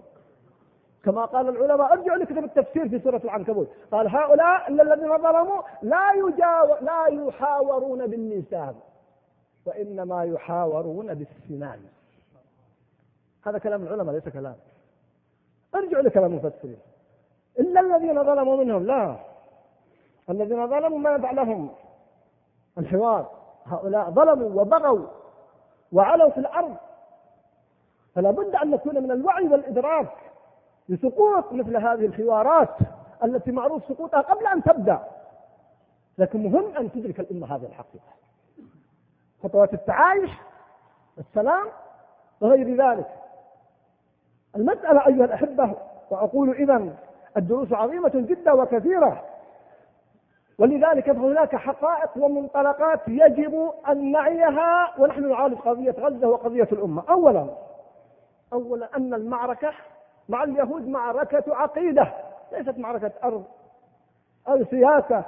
كما قال العلماء ارجعوا لكتب التفسير في سورة العنكبوت. قال هؤلاء الذين ظلموا لا يجاو لا يحاورون باللسان وإنما يحاورون بالسنان. هذا كلام العلماء ليس كلام. ارجعوا لكلام المفسرين. إلا الذين ظلموا منهم لا. الذين ظلموا ما يدع لهم. الحوار. هؤلاء ظلموا وبغوا وعلوا في الأرض. فلا بد أن نكون من الوعي والإدراك. لسقوط مثل هذه الحوارات التي معروف سقوطها قبل أن تبدأ. لكن مهم أن تدرك الأمة هذه الحقيقة. خطوات التعايش السلام وغير ذلك. المسألة أيها الأحبة وأقول إذا الدروس عظيمة جدا وكثيرة. ولذلك فهناك حقائق ومنطلقات يجب أن نعيها ونحن نعالج قضية غزة وقضية الأمة. أولا أولا أن المعركة مع اليهود معركة عقيدة. ليست معركة أرض أو سياسة.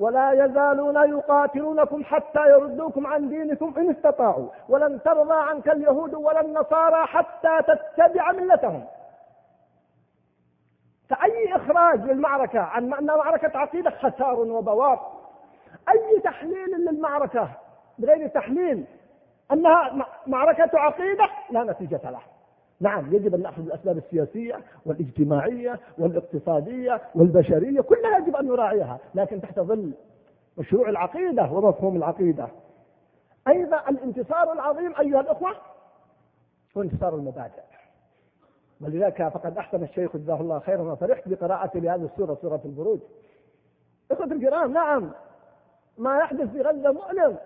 ولا يزالون يقاتلونكم حتى يردوكم عن دينكم إن استطاعوا. ولن ترضى عنك اليهود ولا النصارى حتى تتبع ملتهم. فأي إخراج للمعركة؟ عن أنها معركة عقيدة خسار وبوار أي تحليل للمعركة؟ بغير تحليل. أنها معركة عقيدة لا نتيجة لها. نعم يجب أن نأخذ الأسباب السياسية والاجتماعية والاقتصادية والبشرية كلها يجب أن نراعيها لكن تحت ظل مشروع العقيدة ومفهوم العقيدة. أيضا الانتصار العظيم أيها الأخوة هو انتصار المبادئ. ولذلك فقد أحسن الشيخ جزاه الله خيرا وفرحت بقراءتي لهذه السورة سورة البروج. إخوة الكرام نعم ما يحدث في غزة مؤلم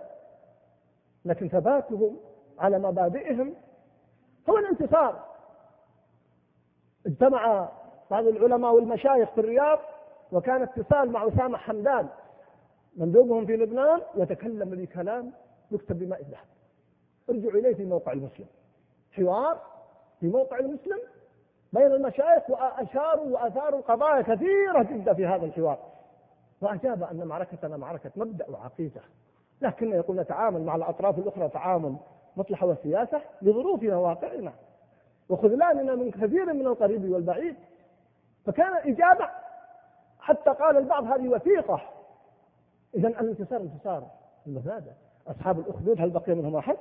لكن ثباتهم على مبادئهم هو الانتصار. اجتمع بعض العلماء والمشايخ في الرياض وكان اتصال مع أسامة حمدان مندوبهم في لبنان وتكلم بكلام يكتب بماء الذهب. ارجعوا إليه في موقع المسلم. حوار في موقع المسلم بين المشايخ وأشاروا وأثاروا قضايا كثيرة جدا في هذا الحوار. وأجاب أن معركتنا معركة مبدأ وعقيدة. لكن يقول نتعامل مع الأطراف الأخرى تعامل. مصلحة وسياسة لظروفنا وواقعنا وخذلاننا من كثير من القريب والبعيد. فكان إجابة. حتى قال البعض هذه وثيقة. إذا الانتصار انتصار المبادئ أصحاب الأخدود هل بقي منهم أحد؟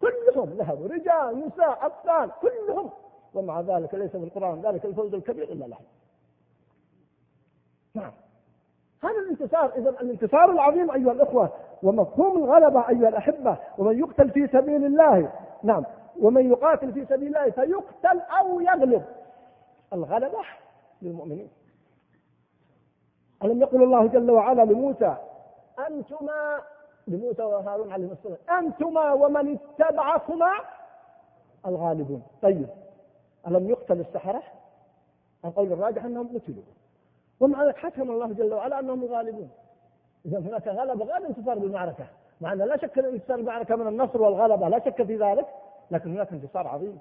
كلهم ذهبوا. رجال نساء أطفال كلهم. ومع ذلك ليس في القرآن ذلك الفوز الكبير إلا لهم. نعم. هذا الانتصار. إذا الانتصار العظيم أيها الأخوة ومفهوم الغلبة أيها الأحبة ومن يقتل في سبيل الله نعم ومن يقاتل في سبيل الله فيقتل أو يغلب. الغلبة للمؤمنين. ألم يقل الله جل وعلا لموسى أنتما لموسى وهارون عليهما السلام أنتما ومن اتبعكما الغالبون. طيب ألم يقتل السحرة؟ القول الراجح أنهم قتلوا. ومع ذلك حكم الله جل وعلا أنهم الغالبون. إذا هناك غلبة غير انتصار بالمعركة مع أن لا شك الانتصار بالمعركة من النصر والغلبة لا شك في ذلك لكن هناك انتصار عظيم.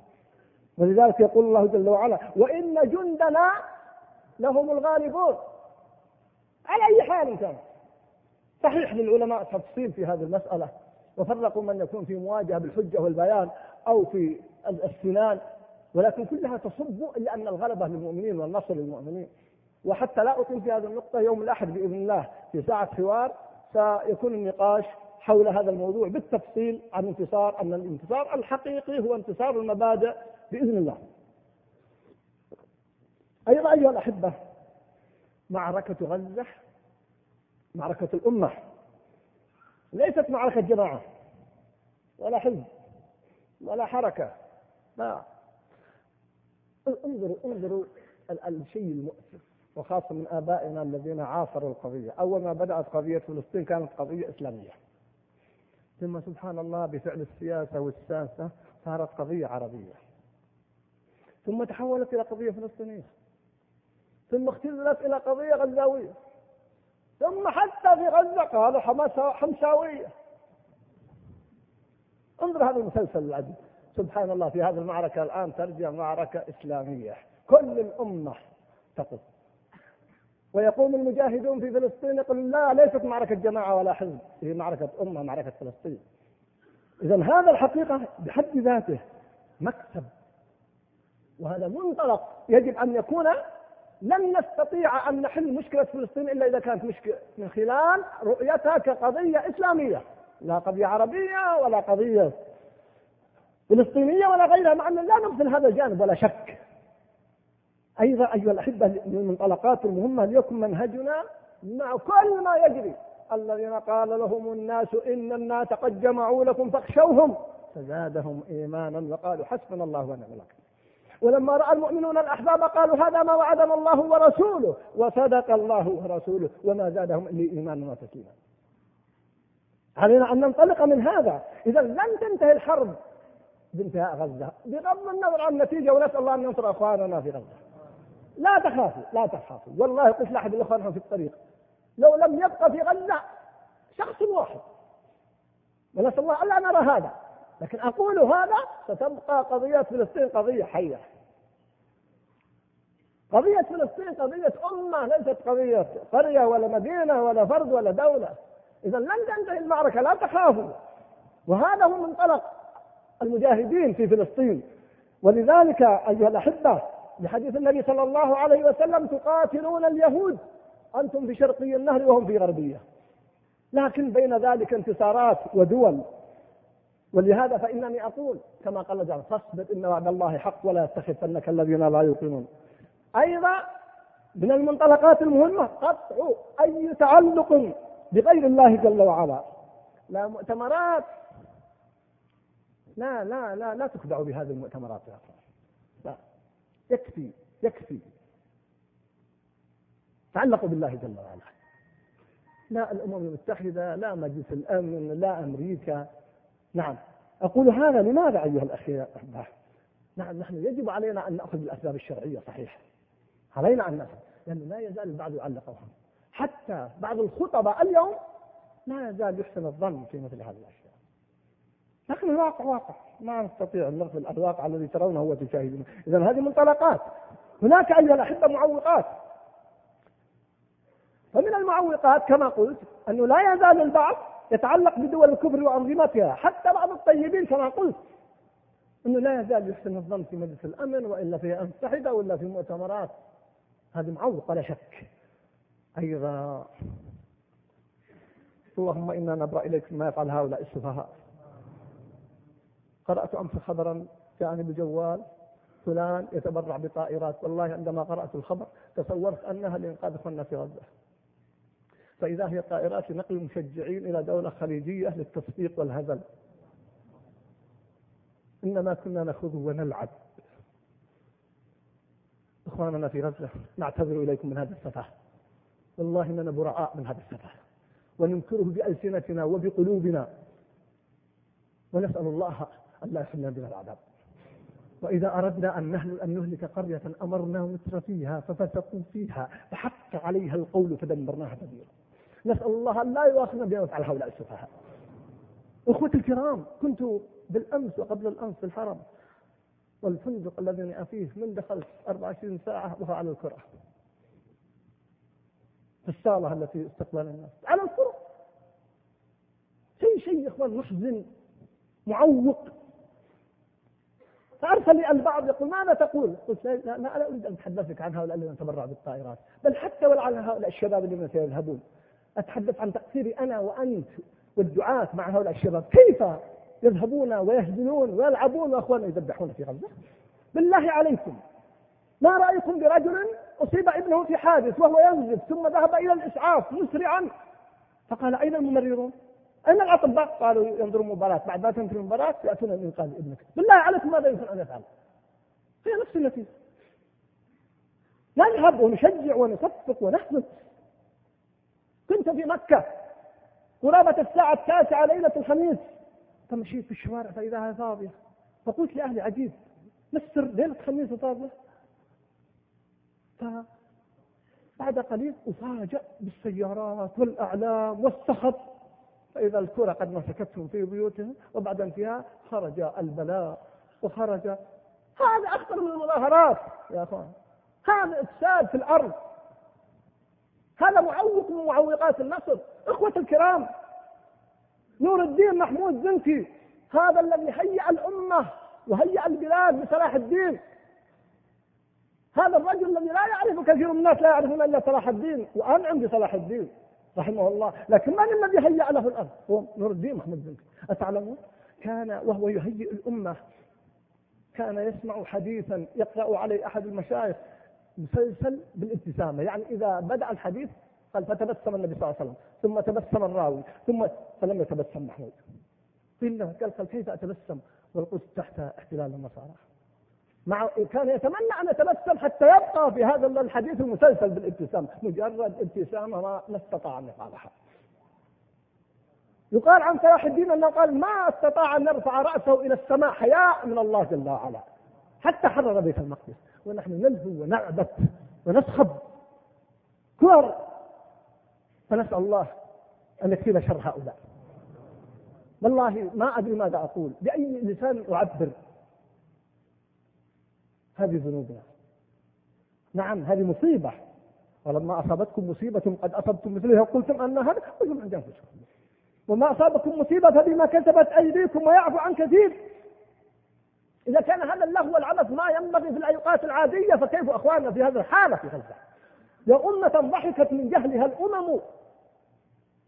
ولذلك يقول الله جل وعلا وإن جندنا لهم الغالبون. على أي حال كان. صحيح للعلماء تفصيل في هذه المسألة وفرقوا من يكون في مواجهة بالحجة والبيان أو في السنان ولكن كلها تصب إلى أن الغلبة للمؤمنين والنصر للمؤمنين. وحتى لا أطيل في هذه النقطة يوم الأحد بإذن الله في ساعة حوار سيكون النقاش حول هذا الموضوع بالتفصيل عن انتصار أن الانتصار الحقيقي هو انتصار المبادئ بإذن الله. أيضا أيها الأحبة معركة غزة معركة الأمة ليست معركة جماعة ولا حزب ولا حركة لا. انظروا انظروا الشيء المؤسف. وخاصة من آبائنا الذين عاصروا القضية. أول ما بدأت قضية فلسطين كانت قضية إسلامية. ثم سبحان الله بفعل السياسة والساسة صارت قضية عربية. ثم تحولت إلى قضية فلسطينية. ثم اختزلت إلى قضية غزاوية. ثم حتى في غزة قالوا حمساوية. انظر هذا المسلسل العجيب. سبحان الله في هذه المعركة الآن ترجع معركة إسلامية. كل الأمة تقف. ويقوم المجاهدون في فلسطين يقول لا ليست معركة جماعة ولا حزب. هي معركة أمة معركة فلسطين. إذا هذا الحقيقة بحد ذاته مكسب. وهذا منطلق يجب أن يكون لن نستطيع أن نحل مشكلة فلسطين إلا إذا كانت مشكلة من خلال رؤيتها كقضية إسلامية. لا قضية عربية ولا قضية فلسطينية ولا غيرها مع أن لا نغفل هذا الجانب ولا شك. أيضا أيها الأحبة من المنطلقات المهمة ليكن منهجنا مع كل ما يجري الذين قال لهم الناس إن الناس قد جمعوا لكم فاخشوهم فزادهم إيمانا وقالوا حسبنا الله ونعم الوكيل ولما رأى المؤمنون الأحزاب قالوا هذا ما وعدنا الله ورسوله وصدق الله ورسوله وما زادهم إلا إيمانا وتسليما. علينا أن ننطلق من هذا، إذا لن تنتهي الحرب بانتهاء غزة، بغض النظر عن النتيجة ونسأل الله أن ينصر أخواننا في غزة. لا تخافوا لا تخافوا، والله قلت لأحد الإخوان في الطريق لو لم يبقى في غزة شخص واحد. ونسأل الله ألا نرى هذا. لكن أقول هذا ستبقى قضية فلسطين قضية حية. قضية فلسطين قضية أمة ليست قضية قرية ولا مدينة ولا فرد ولا دولة. إذا لن تنتهي المعركة لا تخافوا. وهذا هو منطلق المجاهدين في فلسطين. ولذلك أيها الأحبة لحديث النبي صلى الله عليه وسلم تقاتلون اليهود. أنتم في شرقي النهر وهم في غربية. لكن بين ذلك انتصارات ودول. ولهذا فإنني أقول كما قال جعل فاصبر إن وعد الله حق ولا يستخفنك الذين لا يوقنون. أيضا من المنطلقات المهمة قطع أي تعلق بغير الله جل وعلا. لا مؤتمرات. لا لا لا لا تخدعوا بهذه المؤتمرات يا أخوان يكفي يكفي. تعلقوا بالله جل وعلا. لا الأمم المتحدة لا مجلس الأمن لا أمريكا. نعم. أقول هذا لماذا أيها الأخ نعم نحن يجب علينا أن نأخذ بالأسباب الشرعية صحيح. علينا أن نفعل لأنه لا يزال البعض يعلقهم حتى بعض الخطباء اليوم لا يزال يحسن الظن في مثل هذه الأشياء لكن الواقع واقع. ما نستطيع نغفل الواقع الذي ترونه وتشاهدونه إذا هذه منطلقات. هناك أيها الأحبة معوقات. فمن المعوقات كما قلت أنه لا يزال البعض يتعلق بدول الكفر وأنظمتها. حتى بعض الطيبين كما قلت أنه لا يزال يحسن الظن في مجلس الأمن وإلا في المتحدة ولا في مؤتمرات. هذه معوقة لا شك. أيضا. اللهم إنا نبرأ إليك ما يفعل هؤلاء السفهاء. قرأت أمس خبرا جاءني بجوال فلان يتبرع بطائرات. والله عندما قرأت الخبر تصورت أنها لإنقاذ إخواننا في غزة. فإذا هي طائرات نقل مشجعين إلى دولة خليجية للتصفيق والهزل. إنما كنا نخوض ونلعب. إخواننا في غزة نعتذر إليكم من هذا السفه. والله إننا براء من هذا السفه. وننكره بألسنتنا وبقلوبنا. ونسأل الله أن لا يحملنا بنا العذاب. وإذا أردنا أن أن نهلك قرية أمرنا متر فيها ففسقوا فيها فحق عليها القول فدمرناها تدميرا. نسأل الله أن لا يؤاخذنا بما يفعل هؤلاء السفهاء. أخوتي الكرام كنت بالأمس وقبل الأمس في الحرم. والفندق الذي أنا فيه من دخلت 24 ساعة وهو على الكرة. في الصالة التي استقبل الناس. على الكرة شيء شيء يا إخوان محزن معوق. فأرسل لي البعض يقول ماذا تقول؟ قلت لا, لا, لا أريد أن أتحدثك عن هؤلاء الذين تبرعوا بالطائرات بل حتى ولعل هؤلاء الشباب الذين سيذهبون. أتحدث عن تقصيري أنا وأنت والدعاة مع هؤلاء الشباب. كيف يذهبون ويهزلون ويلعبون وأخواننا يذبحون في غزة؟ بالله عليكم. ما رأيكم برجل أصيب ابنه في حادث وهو ينزف ثم ذهب إلى الإسعاف مسرعا؟ فقال أين الممررون؟ أين الأطباء؟ قالوا ينظروا مباراة بعد ما تنتهي المباراة يأتون لإنقاذ ابنك. بالله عليكم ماذا يمكن أن يفعل؟ هي نفس النتيجة. نذهب ونشجع ونصفق ونحمد كنت في مكة. قرابة الساعة التاسعة ليلة الخميس. فمشيت في الشوارع فإذا هي فاضية. فقلت لأهلي عجيب. مستر ليلة خميس فاضية. فبعد قليل أفاجأ بالسيارات والأعلام والصخب فإذا الكرة قد مسكتهم في بيوتهم وبعد انتهاء خرج البلاء وخرج. هذا أخطر من المظاهرات يا أخوان. هذا إفساد في الأرض. هذا معوق من معوقات النصر. إخوة الكرام نور الدين محمود زنكي هذا الذي هيأ الأمة وهيأ البلاد بصلاح الدين. هذا الرجل الذي لا يعرف كثير من الناس لا يعرفون إلا صلاح الدين وأنعم بصلاح الدين. رحمه الله. لكن من الذي هيأ له الأرض؟ هو نور الدين محمد زنكي أتعلمون؟ كان وهو يهيئ الأمة. كان يسمع حديثا يقرأ عليه أحد المشايخ مسلسل بالابتسامة. يعني إذا بدأ الحديث قال فتبسم النبي صلى الله عليه وسلم ثم تبسم الراوي ثم فلم يتبسم محمود. قيل له قال كيف أتبسم؟ والقدس تحت احتلال النصارى. مع كان يتمنى أن يتبسم حتى يبقى في هذا الحديث المسلسل بالابتسامه مجرد ابتسامه ما, ما استطاع أن يفعلها. يقال عن صلاح الدين أنه قال ما استطاع أن يرفع رأسه إلى السماء حياء من الله جل وعلا. حتى حرر بيت المقدس. ونحن نلهو ونعبث ونسخب كور. فنسأل الله أن يكفينا شر هؤلاء. والله ما أدري ماذا أقول. بأي لسان أعبر. هذه ذنوبنا. نعم هذه مصيبة. ولما أصابتكم مصيبة قد أصبتم مثلها قلتم أن هذا قلتم عند أنفسكم. وما أصابكم مصيبة فبما كسبت أيديكم ويعفو عن كثير. إذا كان هذا اللهو والعبث ما ينبغي في الأوقات العادية فكيف أخواننا في هذه الحالة في غزة؟ يا أمة ضحكت من جهلها الأمم.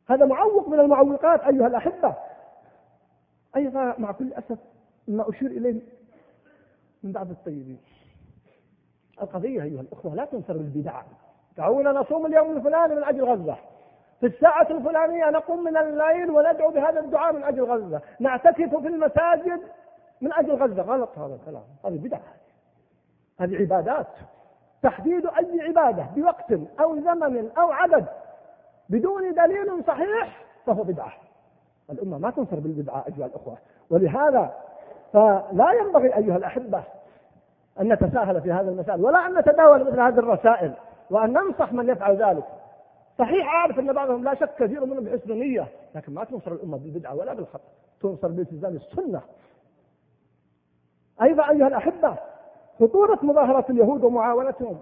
هذا معوق من المعوقات أيها الأحبة. أيضا مع كل أسف ما أشير إليه من بعض الطيبين. القضية أيها الأخوة لا تنصر بالبدع تعالوا نصوم اليوم الفلاني من أجل غزة. في الساعة الفلانية نقوم من الليل وندعو بهذا الدعاء من أجل غزة. نعتكف في المساجد من أجل غزة. غلط هذا الكلام. هذه بدعة. هذه عبادات. تحديد أي عبادة بوقت أو زمن أو عدد بدون دليل صحيح فهو بدعة. الأمة ما تنصر بالبدعة أيها الأخوة. ولهذا فلا ينبغي أيها الأحبة أن نتساهل في هذا المسائل ولا أن نتداول مثل هذه الرسائل وأن ننصح من يفعل ذلك. صحيح أعرف أن بعضهم لا شك كثير منهم بحسن نية لكن ما تنصر الأمة بالبدعة ولا بالخطأ تنصر بالتزام السنة أيضا أيها الأحبة خطورة مظاهرة اليهود ومعاونتهم.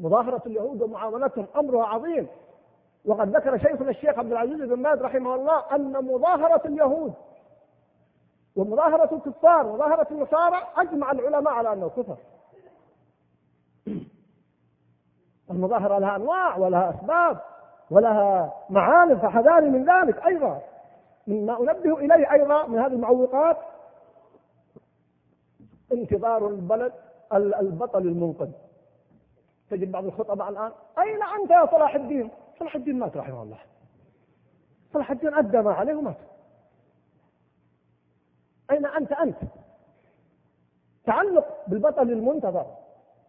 مظاهرة اليهود ومعاونتهم أمرها عظيم. وقد ذكر شيخنا الشيخ عبد العزيز بن باز رحمه الله أن مظاهرة اليهود ومظاهرة الكفار ومظاهرة النصارى أجمع العلماء على أنه كفر. [clears throat] المظاهرة لها أنواع ولها أسباب ولها معالم فحذاري من ذلك أيضا. مما أنبه إليه أيضا من هذه المعوقات انتظار البلد البطل المنقذ. تجد بعض الخطباء الآن أين أنت يا صلاح الدين؟ صلاح الدين مات رحمه الله. صلاح الدين أدى ما عليه ومات. أين أنت أنت؟ تعلق بالبطل المنتظر.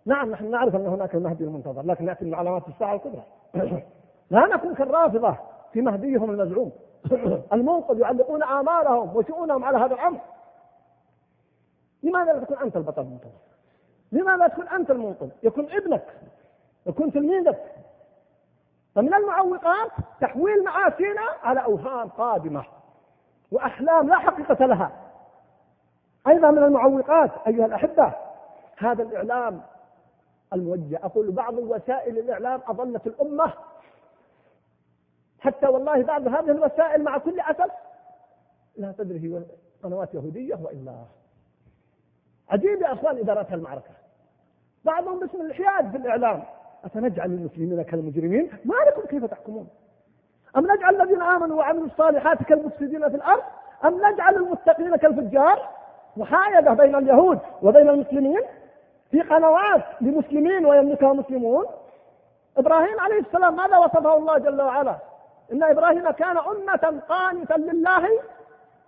نعم نحن نعرف أن هناك المهدي المنتظر لكن نأتي من علامات الساعة الكبرى. [coughs] لا نكون كالرافضة في مهديهم المزعوم. [coughs] المنقذ يعلقون آمالهم وشؤونهم على هذا الأمر. لماذا لا تكون أنت البطل المنتظر؟ لماذا تكون أنت المنقذ؟ يكون ابنك يكون تلميذك. فمن المعوقات تحويل معاشينا على أوهام قادمة وأحلام لا حقيقة لها. أيضا من المعوقات أيها الأحبة هذا الإعلام الموجه. أقول بعض وسائل الإعلام أضلت الأمة. حتى والله بعض هذه الوسائل مع كل أسف لا تدري هي قنوات يهودية وإلا عجيب يا أخوان إدارات المعركة. بعضهم باسم الحياد في الإعلام. أفنجعل المسلمين كالمجرمين؟ ما لكم كيف تحكمون؟ أم نجعل الذين آمنوا وعملوا الصالحات كالمفسدين في الأرض؟ أم نجعل المتقين كالفجار؟ محايدة بين اليهود وبين المسلمين في قنوات لمسلمين ويملكها مسلمون. إبراهيم عليه السلام ماذا وصفه الله جل وعلا؟ إن إبراهيم كان أمة قانتا لله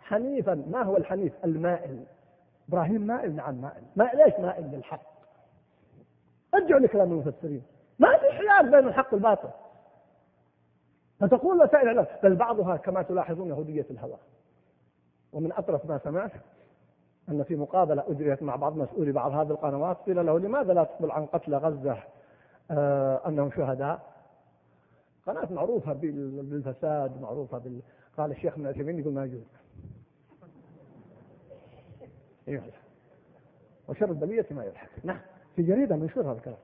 حنيفا. ما هو الحنيف؟ المائل. إبراهيم مائل نعم مائل. مائل ليش مائل للحق. ارجعوا لكلام المفسرين. ما في حياد بين الحق والباطل. فتقول وسائل الإعلام بل بعضها كما تلاحظون يهودية الهوى. ومن أطرف ما سمعت أن في مقابلة اجريت مع بعض مسؤولي بعض هذه القنوات قيل له لماذا لا تقبل عن قتل غزة؟ آه أنهم شهداء. قناة معروفة بالفساد معروفة بال... قال الشيخ من العثيمين يقول ما يجوز. أيوه وشر البلية ما يضحك. نعم. في جريدة منشور هذا الكلام.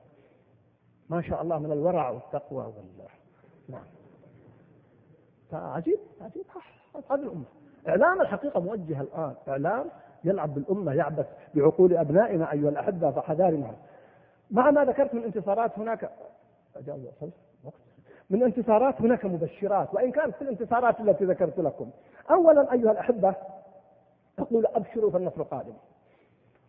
ما شاء الله من الورع والتقوى وال نعم. فعجيب عجيب. هذه الأمة. إعلام الحقيقة موجه الآن. إعلام يلعب بالأمة يعبث بعقول أبنائنا أيها الأحبة فحذارنا. مع ما ذكرت من انتصارات هناك من انتصارات هناك مبشرات وإن كانت في الانتصارات التي ذكرت لكم. أولا أيها الأحبة أقول أبشروا فالنصر قادم.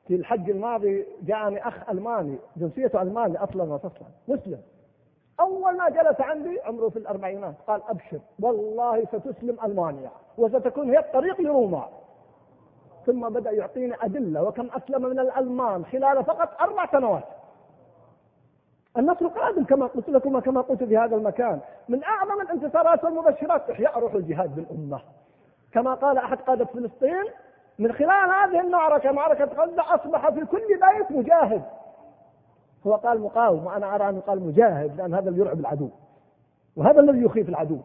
في الحج الماضي جاءني أخ ألماني جنسيته ألماني أصلا وفصلا مسلم. أول ما جلس عندي عمره في الأربعينات قال أبشر والله ستسلم ألمانيا وستكون هي الطريق لروما. ثم بدأ يعطيني أدلة وكم أسلم من الألمان خلال فقط أربع سنوات. النصر قادم كما قلت لكم كما قلت في هذا المكان. من أعظم الانتصارات والمبشرات إحياء روح الجهاد بالأمة. كما قال أحد قادة فلسطين من خلال هذه المعركة معركة غزة أصبح في كل بيت مجاهد. هو قال مقاوم وأنا أرى أنه قال مجاهد لأن هذا اللي يرعب العدو. وهذا الذي يخيف العدو.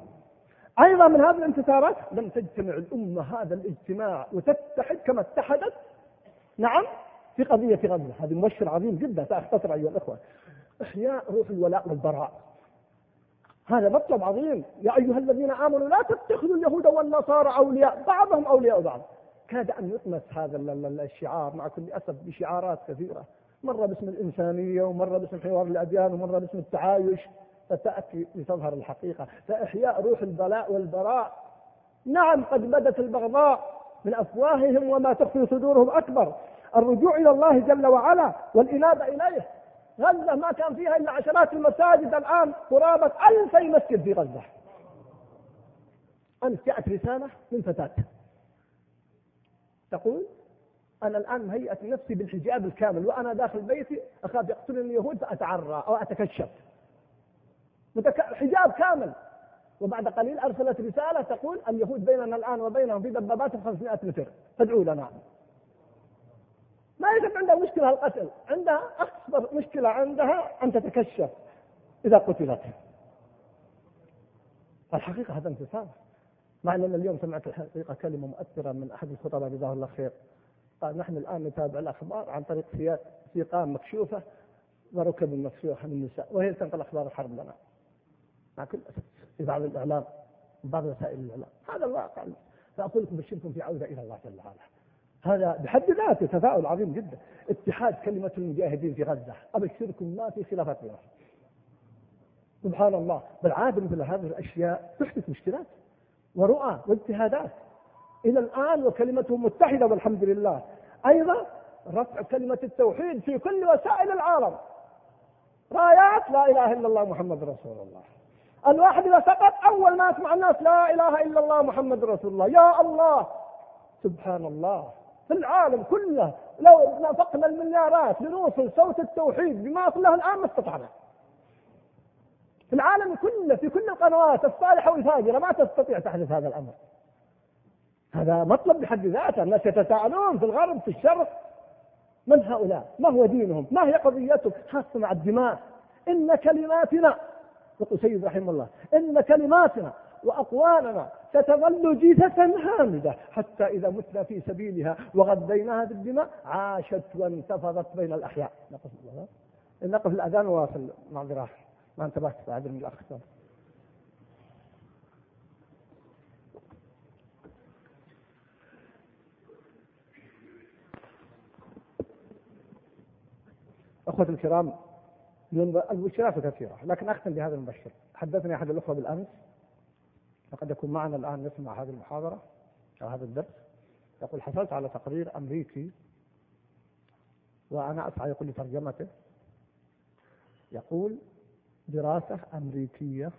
أيضا من هذه الانتصارات لم تجتمع الأمة هذا الاجتماع وتتحد كما اتحدت. نعم في قضية غزة هذا مؤشر عظيم جدا سأختصر أيها الأخوة. إحياء روح الولاء والبراء. هذا مطلب عظيم. يا أيها الذين آمنوا لا تتخذوا اليهود والنصارى أولياء بعضهم أولياء بعض. كاد أن يطمس هذا الشعار مع كل أسف بشعارات كثيرة. مرة باسم الإنسانية ومرة باسم حوار الأديان ومرة باسم التعايش. فتأتي لتظهر الحقيقة. فإحياء روح البلاء والبراء. نعم قد بدت البغضاء من أفواههم وما تخفي صدورهم أكبر. الرجوع إلى الله جل وعلا والإنابة إليه. غزة ما كان فيها إلا عشرات المساجد. الآن قرابة ألفي مسجد في غزة. أمس جاءت رسالة من فتاة. تقول أنا الآن مهيئت نفسي بالحجاب الكامل وأنا داخل بيتي أخاف يقتلني اليهود فأتعرى أو أتكشف. حجاب كامل. وبعد قليل أرسلت رسالة تقول اليهود بيننا الآن وبينهم في دبابات 500 متر. فادعوا لنا. ما يجب عندها مشكلة القتل عندها أكبر مشكلة عندها أن تتكشف إذا قتلت. الحقيقة هذا انتصار. مع أن اليوم سمعت الحقيقة كلمة مؤثرة من أحد الخطباء جزاه الله خير. قال نحن الآن نتابع الأخبار عن طريق سيقان مكشوفة وركب مفتوحة من النساء. وهي تنقل أخبار الحرب لنا. مع كل في بعض الإعلام بعض وسائل الإعلام هذا الواقع فأقول لكم بشركم في عودة إلى الله جل وعلا. هذا بحد ذاته تفاؤل عظيم جدا. اتحاد كلمة المجاهدين في غزة. أبشركم ما في خلافات بينهم. سبحان الله. بل عادة مثل هذه الأشياء تحدث مشكلات ورؤى واجتهادات. إلى الآن وكلمتهم متحدة والحمد لله. أيضا رفع كلمة التوحيد في كل وسائل العالم. رايات لا إله إلا الله محمد رسول الله. الواحد إذا سقط أول ما يسمع الناس لا إله إلا الله محمد رسول الله يا الله! سبحان الله! في العالم كله لو نفقنا المليارات لنوصل صوت التوحيد بما وصل الآن ما استطعنا. في العالم كله في كل القنوات الصالحة والفاجرة ما تستطيع تحدث هذا الأمر. هذا مطلب بحد ذاته. الناس يتساءلون في الغرب في الشرق. من هؤلاء؟ ما هو دينهم؟ ما هي قضيتهم خاصة مع الدماء إن كلماتنا يقول رحمه الله. إن كلماتنا وأقوالنا ستظل جيثة هامدة حتى إذا متنا في سبيلها وغذيناها بالدماء عاشت وانتفضت بين الأحياء. نقف نقف الأذان وواصل معذرة ما انتبهت. بعد من الأخ. أخوتي الكرام البشرات كثيرة لكن أختم بهذا المبشر. حدثني أحد الأخوة بالأمس وقد يكون معنا الآن نسمع هذه المحاضرة أو هذا الدرس. يقول حصلت على تقرير أمريكي وأنا أسعى يقول لترجمته يقول دراسة أمريكية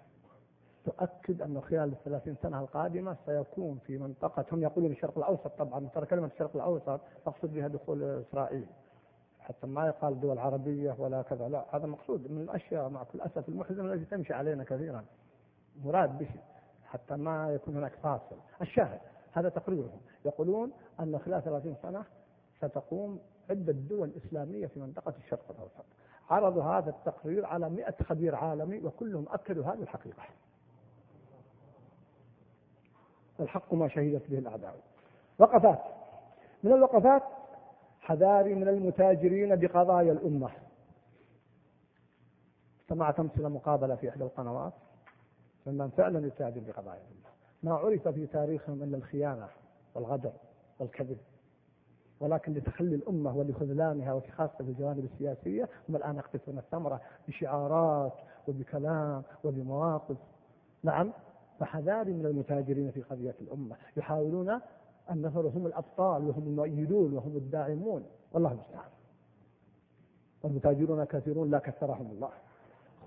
تؤكد أنه خلال الثلاثين سنة القادمة سيكون في منطقة هم يقولون الشرق الأوسط طبعا ترى كلمة الشرق الأوسط تقصد بها دخول إسرائيل. حتى ما يقال دول عربية ولا كذا. لا هذا مقصود من الأشياء مع كل أسف المحزنة التي تمشي علينا كثيرا. مراد به حتى ما يكون هناك فاصل. الشاهد هذا تقريرهم. يقولون أن خلال 30 سنة ستقوم عدة دول إسلامية في منطقة الشرق الأوسط. عرضوا هذا التقرير على 100 خبير عالمي وكلهم أكدوا هذه الحقيقة. الحق ما شهدت به الأعداء. وقفات. من الوقفات حذاري من المتاجرين بقضايا الأمة. سمعت أمس مقابلة في إحدى القنوات. ممن فعلا يتاجر بقضايا الأمة. ما عرف في تاريخهم إلا الخيانة والغدر والكذب. ولكن لتخلي الأمة ولخذلانها وفي خاصة الجوانب السياسية هم الآن يقطفون الثمرة بشعارات وبكلام وبمواقف. نعم فحذاري من المتاجرين في قضية الأمة. يحاولون النفر هم الأبطال وهم المؤيدون وهم الداعمون. والله المستعان. والمتاجرون كثيرون لا كثرهم الله.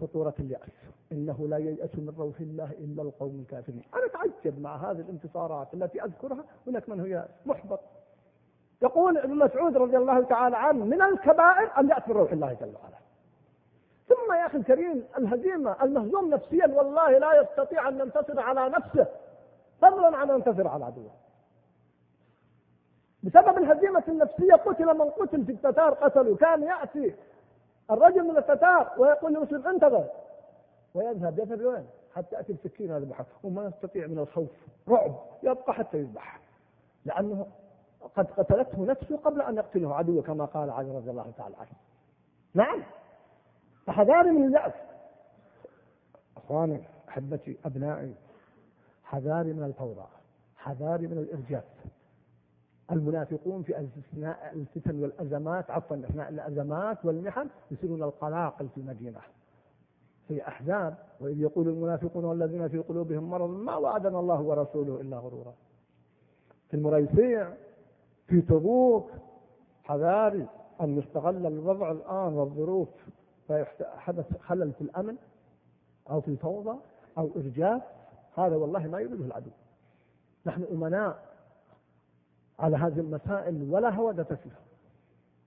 خطورة اليأس. إنه لا ييأس من روح الله إلا القوم الكافرين. أنا أتعجب مع هذه الانتصارات التي أذكرها. هناك من هو محبط. يقول ابن مسعود رضي الله تعالى عنه من الكبائر أن يأتي من روح الله جل وعلا. ثم يا أخي الكريم الهزيمة المهزوم نفسيا والله لا يستطيع أن ينتصر على نفسه. فضلا عن أن ينتصر على عدوه. بسبب الهزيمة النفسية قتل من قتل في التتار قتلوا. كان يأتي الرجل من التتار ويقول لمسلم انتظر. ويذهب. يذهب وين؟ حتى يأتي السكين هذا بحر وما يستطيع من الخوف. رعب. يبقى حتى يذبح. لأنه قد قتلته نفسه قبل أن يقتله عدوه كما قال علي رضي الله تعالى عنه. نعم. فحذاري من اليأس. أخواني أحبتي أبنائي حذاري من الفوضى. حذاري من الإرجاف. المنافقون في اثناء الفتن والازمات عفوا اثناء الازمات والمحن يصيرون القلاقل في المدينة. في أحزاب وإذ يقول المنافقون والذين في قلوبهم مرض ما وعدنا الله ورسوله إلا غرورا. في المريسيع في تبوك حذاري أن يستغل الوضع الآن والظروف فحدث خلل في الأمن أو في الفوضى أو إرجاف هذا والله ما يريده العدو. نحن أمناء. على هذه المسائل ولا هودة فيها.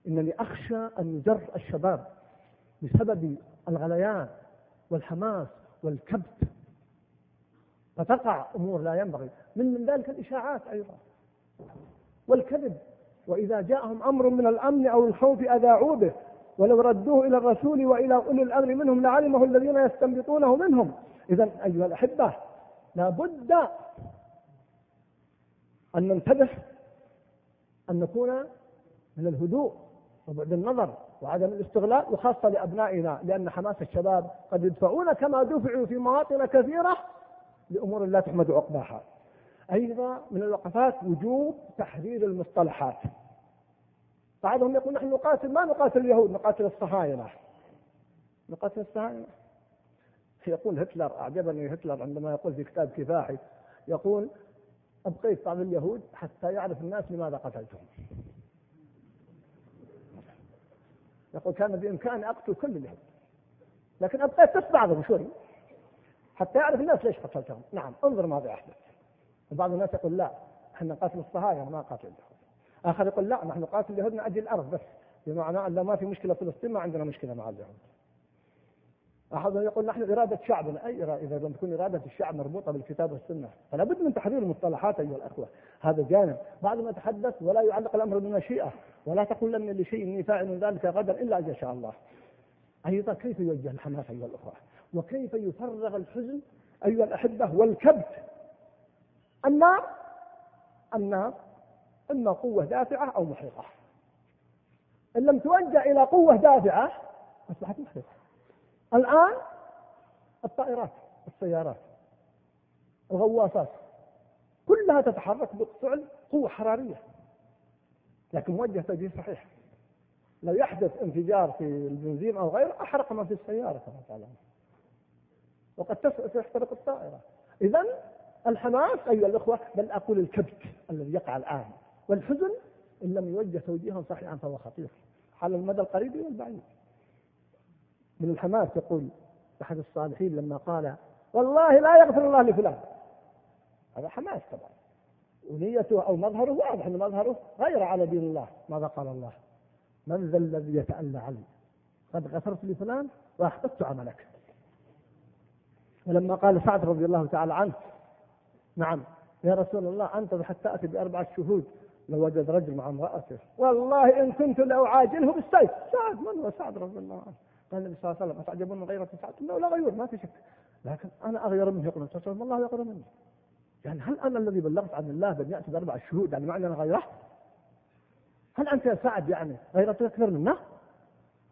إنني أخشى أن يجر الشباب بسبب الغليان والحماس والكبت. فتقع أمور لا ينبغي. من من ذلك الإشاعات أيضا. والكذب. وإذا جاءهم أمر من الأمن أو الخوف أذاعوا به. ولو ردوه إلى الرسول وإلى أولي الأمر منهم لعلمه الذين يستنبطونه منهم. إذا أيها الأحبة لابد أن ننتبه أن نكون من الهدوء وبعد النظر وعدم الاستغلال وخاصة لأبنائنا لأن حماس الشباب قد يدفعون كما دفعوا في مواطن كثيرة لأمور لا تحمد عقباها. أيضا من الوقفات وجوب تحرير المصطلحات. بعضهم يقول نحن نقاتل ما نقاتل اليهود نقاتل الصهاينة. نقاتل الصهاينة؟ يقول هتلر أعجبني هتلر عندما يقول في كتاب كفاحي يقول أبقيت بعض اليهود حتى يعرف الناس لماذا قتلتهم. يقول كان بإمكاني أقتل كل اليهود لكن أبقيت بس بعضهم شوي حتى يعرف الناس ليش قتلتهم. نعم انظر ماذا يحدث بعض الناس يقول لا إحنا نقاتل الصهاينة ما قاتل اليهود. آخر يقول لا نحن نقاتل اليهود من أجل الأرض بس. بمعنى أن ما في مشكلة فلسطين ما عندنا مشكلة مع اليهود. أحد يقول نحن إرادة شعبنا. أي إرادة؟ إذا لم تكون إرادة الشعب مربوطة بالكتاب والسنة. فلا بد من تحرير المصطلحات أيها الأخوة. هذا جانب. بعد ما تحدث ولا يعلق الأمر بالمشيئة. ولا تقول لن لشيء إني فاعل ذلك غدا إلا أن يشاء الله. أيضا كيف يوجه الحماس أيها الأخوة؟ وكيف يفرغ الحزن أيها الأحبة والكبت؟ النار النار إما قوة دافعة أو محرقة إن لم توجه إلى قوة دافعة أصبحت محرقة الآن الطائرات السيارات الغواصات كلها تتحرك بفعل قوة حرارية. لكن موجه توجيه صحيح. لو يحدث انفجار في البنزين أو غيره أحرق ما في السيارة كما تعلمون. وقد تحترق الطائرة. إذا الحماس أيها الأخوة بل أقول الكبت الذي يقع الآن. والحزن إن لم يوجه توجيها صحيحا فهو خطير. على المدى القريب والبعيد. من الحماس يقول أحد الصالحين لما قال والله لا يغفر الله لفلان. هذا حماس طبعا. ونيته أو مظهره واضح أن مظهره غير على دين الله. ماذا قال الله؟ من ذا الذي يتألى عني قد غفرت لفلان وأحبطت عملك. ولما قال سعد رضي الله تعالى عنه نعم يا رسول الله أنت حتى أتي بأربعة شهود لو وجد رجل مع امرأته. والله إن كنت لأعاجله بالسيف. سعد من هو سعد رضي الله عنه؟ قال النبي صلى الله عليه وسلم أتعجبون من غيرة سعد إنه لا غيور ما في شك. لكن أنا أغير منه يقول النبي صلى الله عليه وسلم الله مني يعني هل أنا الذي بلغت عن الله بأن يأتي بأربع شهود يعني معنى أنا غيره؟ هل أنت يا سعد يعني غيرتك أكثر منه؟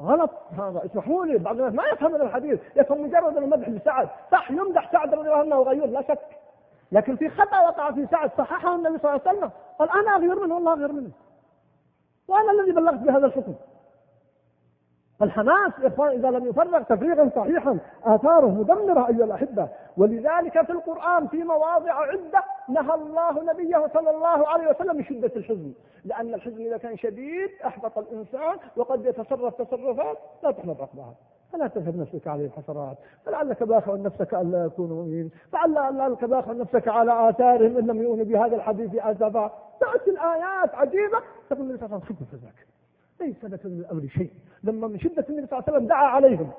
غلط. هذا اسمحوا لي بعض الناس ما يفهم الحديث. يفهم مجرد المدح لسعد. صح يمدح سعد رضي الله عنه وغيور لا شك. لكن في خطأ وقع في سعد صححه النبي صلى الله عليه وسلم. قال أنا أغير منه والله أغير منه. وأنا الذي بلغت بهذا الحكم. الحماس إخوان إذا لم يفرغ تفريغا صحيحا آثاره مدمرة أيها الأحبة. ولذلك في القرآن في مواضع عدة نهى الله نبيه صلى الله عليه وسلم شدة الحزن. لأن الحزن إذا كان شديد أحبط الإنسان وقد يتصرف تصرفات لا تحمد عقبها فلا تذهب نفسك عليه الحسرات. فلعلك باخع نفسك ألا يكونوا مؤمنين فلعلك باخع نفسك على آثارهم إن لم يؤمنوا بهذا الحديث أسفا تأتي الآيات عجيبة تقول عليه وسلم فزاك ليس لك من الأمر شيء. لما من شدة النبي صلى الله عليه وسلم دعا عليهم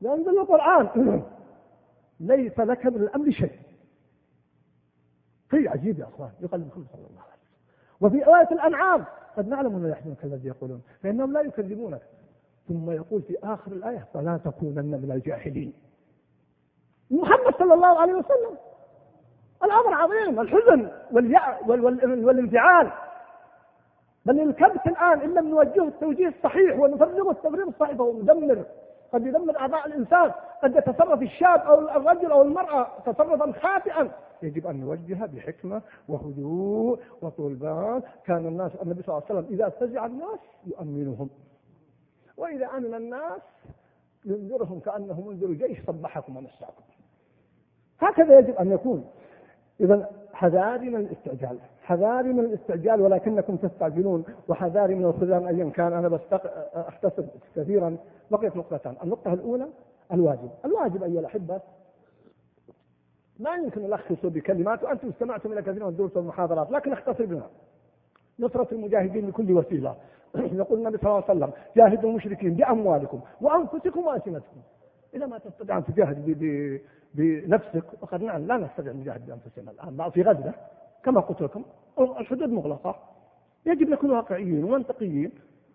لأنزل القرآن [clears throat] ليس لك من الأمر شيء. شيء عجيب يا أخوان يقلب صلى الله عليه وسلم. وفي آية الأنعام قد نعلم أن يحزنك الذي يقولون فإنهم لا يكذبونك. ثم يقول في آخر الآية فلا تكونن من الجاهلين. محمد صلى الله عليه وسلم الأمر عظيم الحزن والانفعال. بل الكبت الآن إن لم نوجهه التوجيه الصحيح ونفرغه التفريغ الصحيح فهو مدمر. قد يدمر أعضاء الإنسان. قد يتصرف الشاب أو الرجل أو المرأة تصرفا خاطئا. يجب أن نوجه بحكمة وهدوء وطول بال. كان الناس النبي صلى الله عليه وسلم إذا فزع الناس يؤمنهم. وإذا أمن الناس ينذرهم كأنه منذر جيش صبحكم ومساكم هكذا يجب أن يكون. إذا حذاري من الاستعجال. حذاري من الاستعجال ولكنكم تستعجلون وحذاري من الخذلان أيا كان. أنا بس أختصر كثيرا بقيت نقطتان النقطة الأولى الواجب. الواجب أيها الأحبة ما يمكن ألخصه بكلمات وأنتم استمعتم إلى كثير من الدروس والمحاضرات لكن اختصر بها. نصرة المجاهدين بكل وسيلة. [clears throat] يقول النبي صلى الله عليه وسلم جاهدوا المشركين بأموالكم وأنفسكم وألسنتكم. إذا ما تستطيع أن تجاهد بنفسك وقد نعم لا نستطيع أن نجاهد بأنفسنا الآن. في غزة. كما قلت لكم الحدود مغلقة. يجب نكون واقعيين ومنطقيين.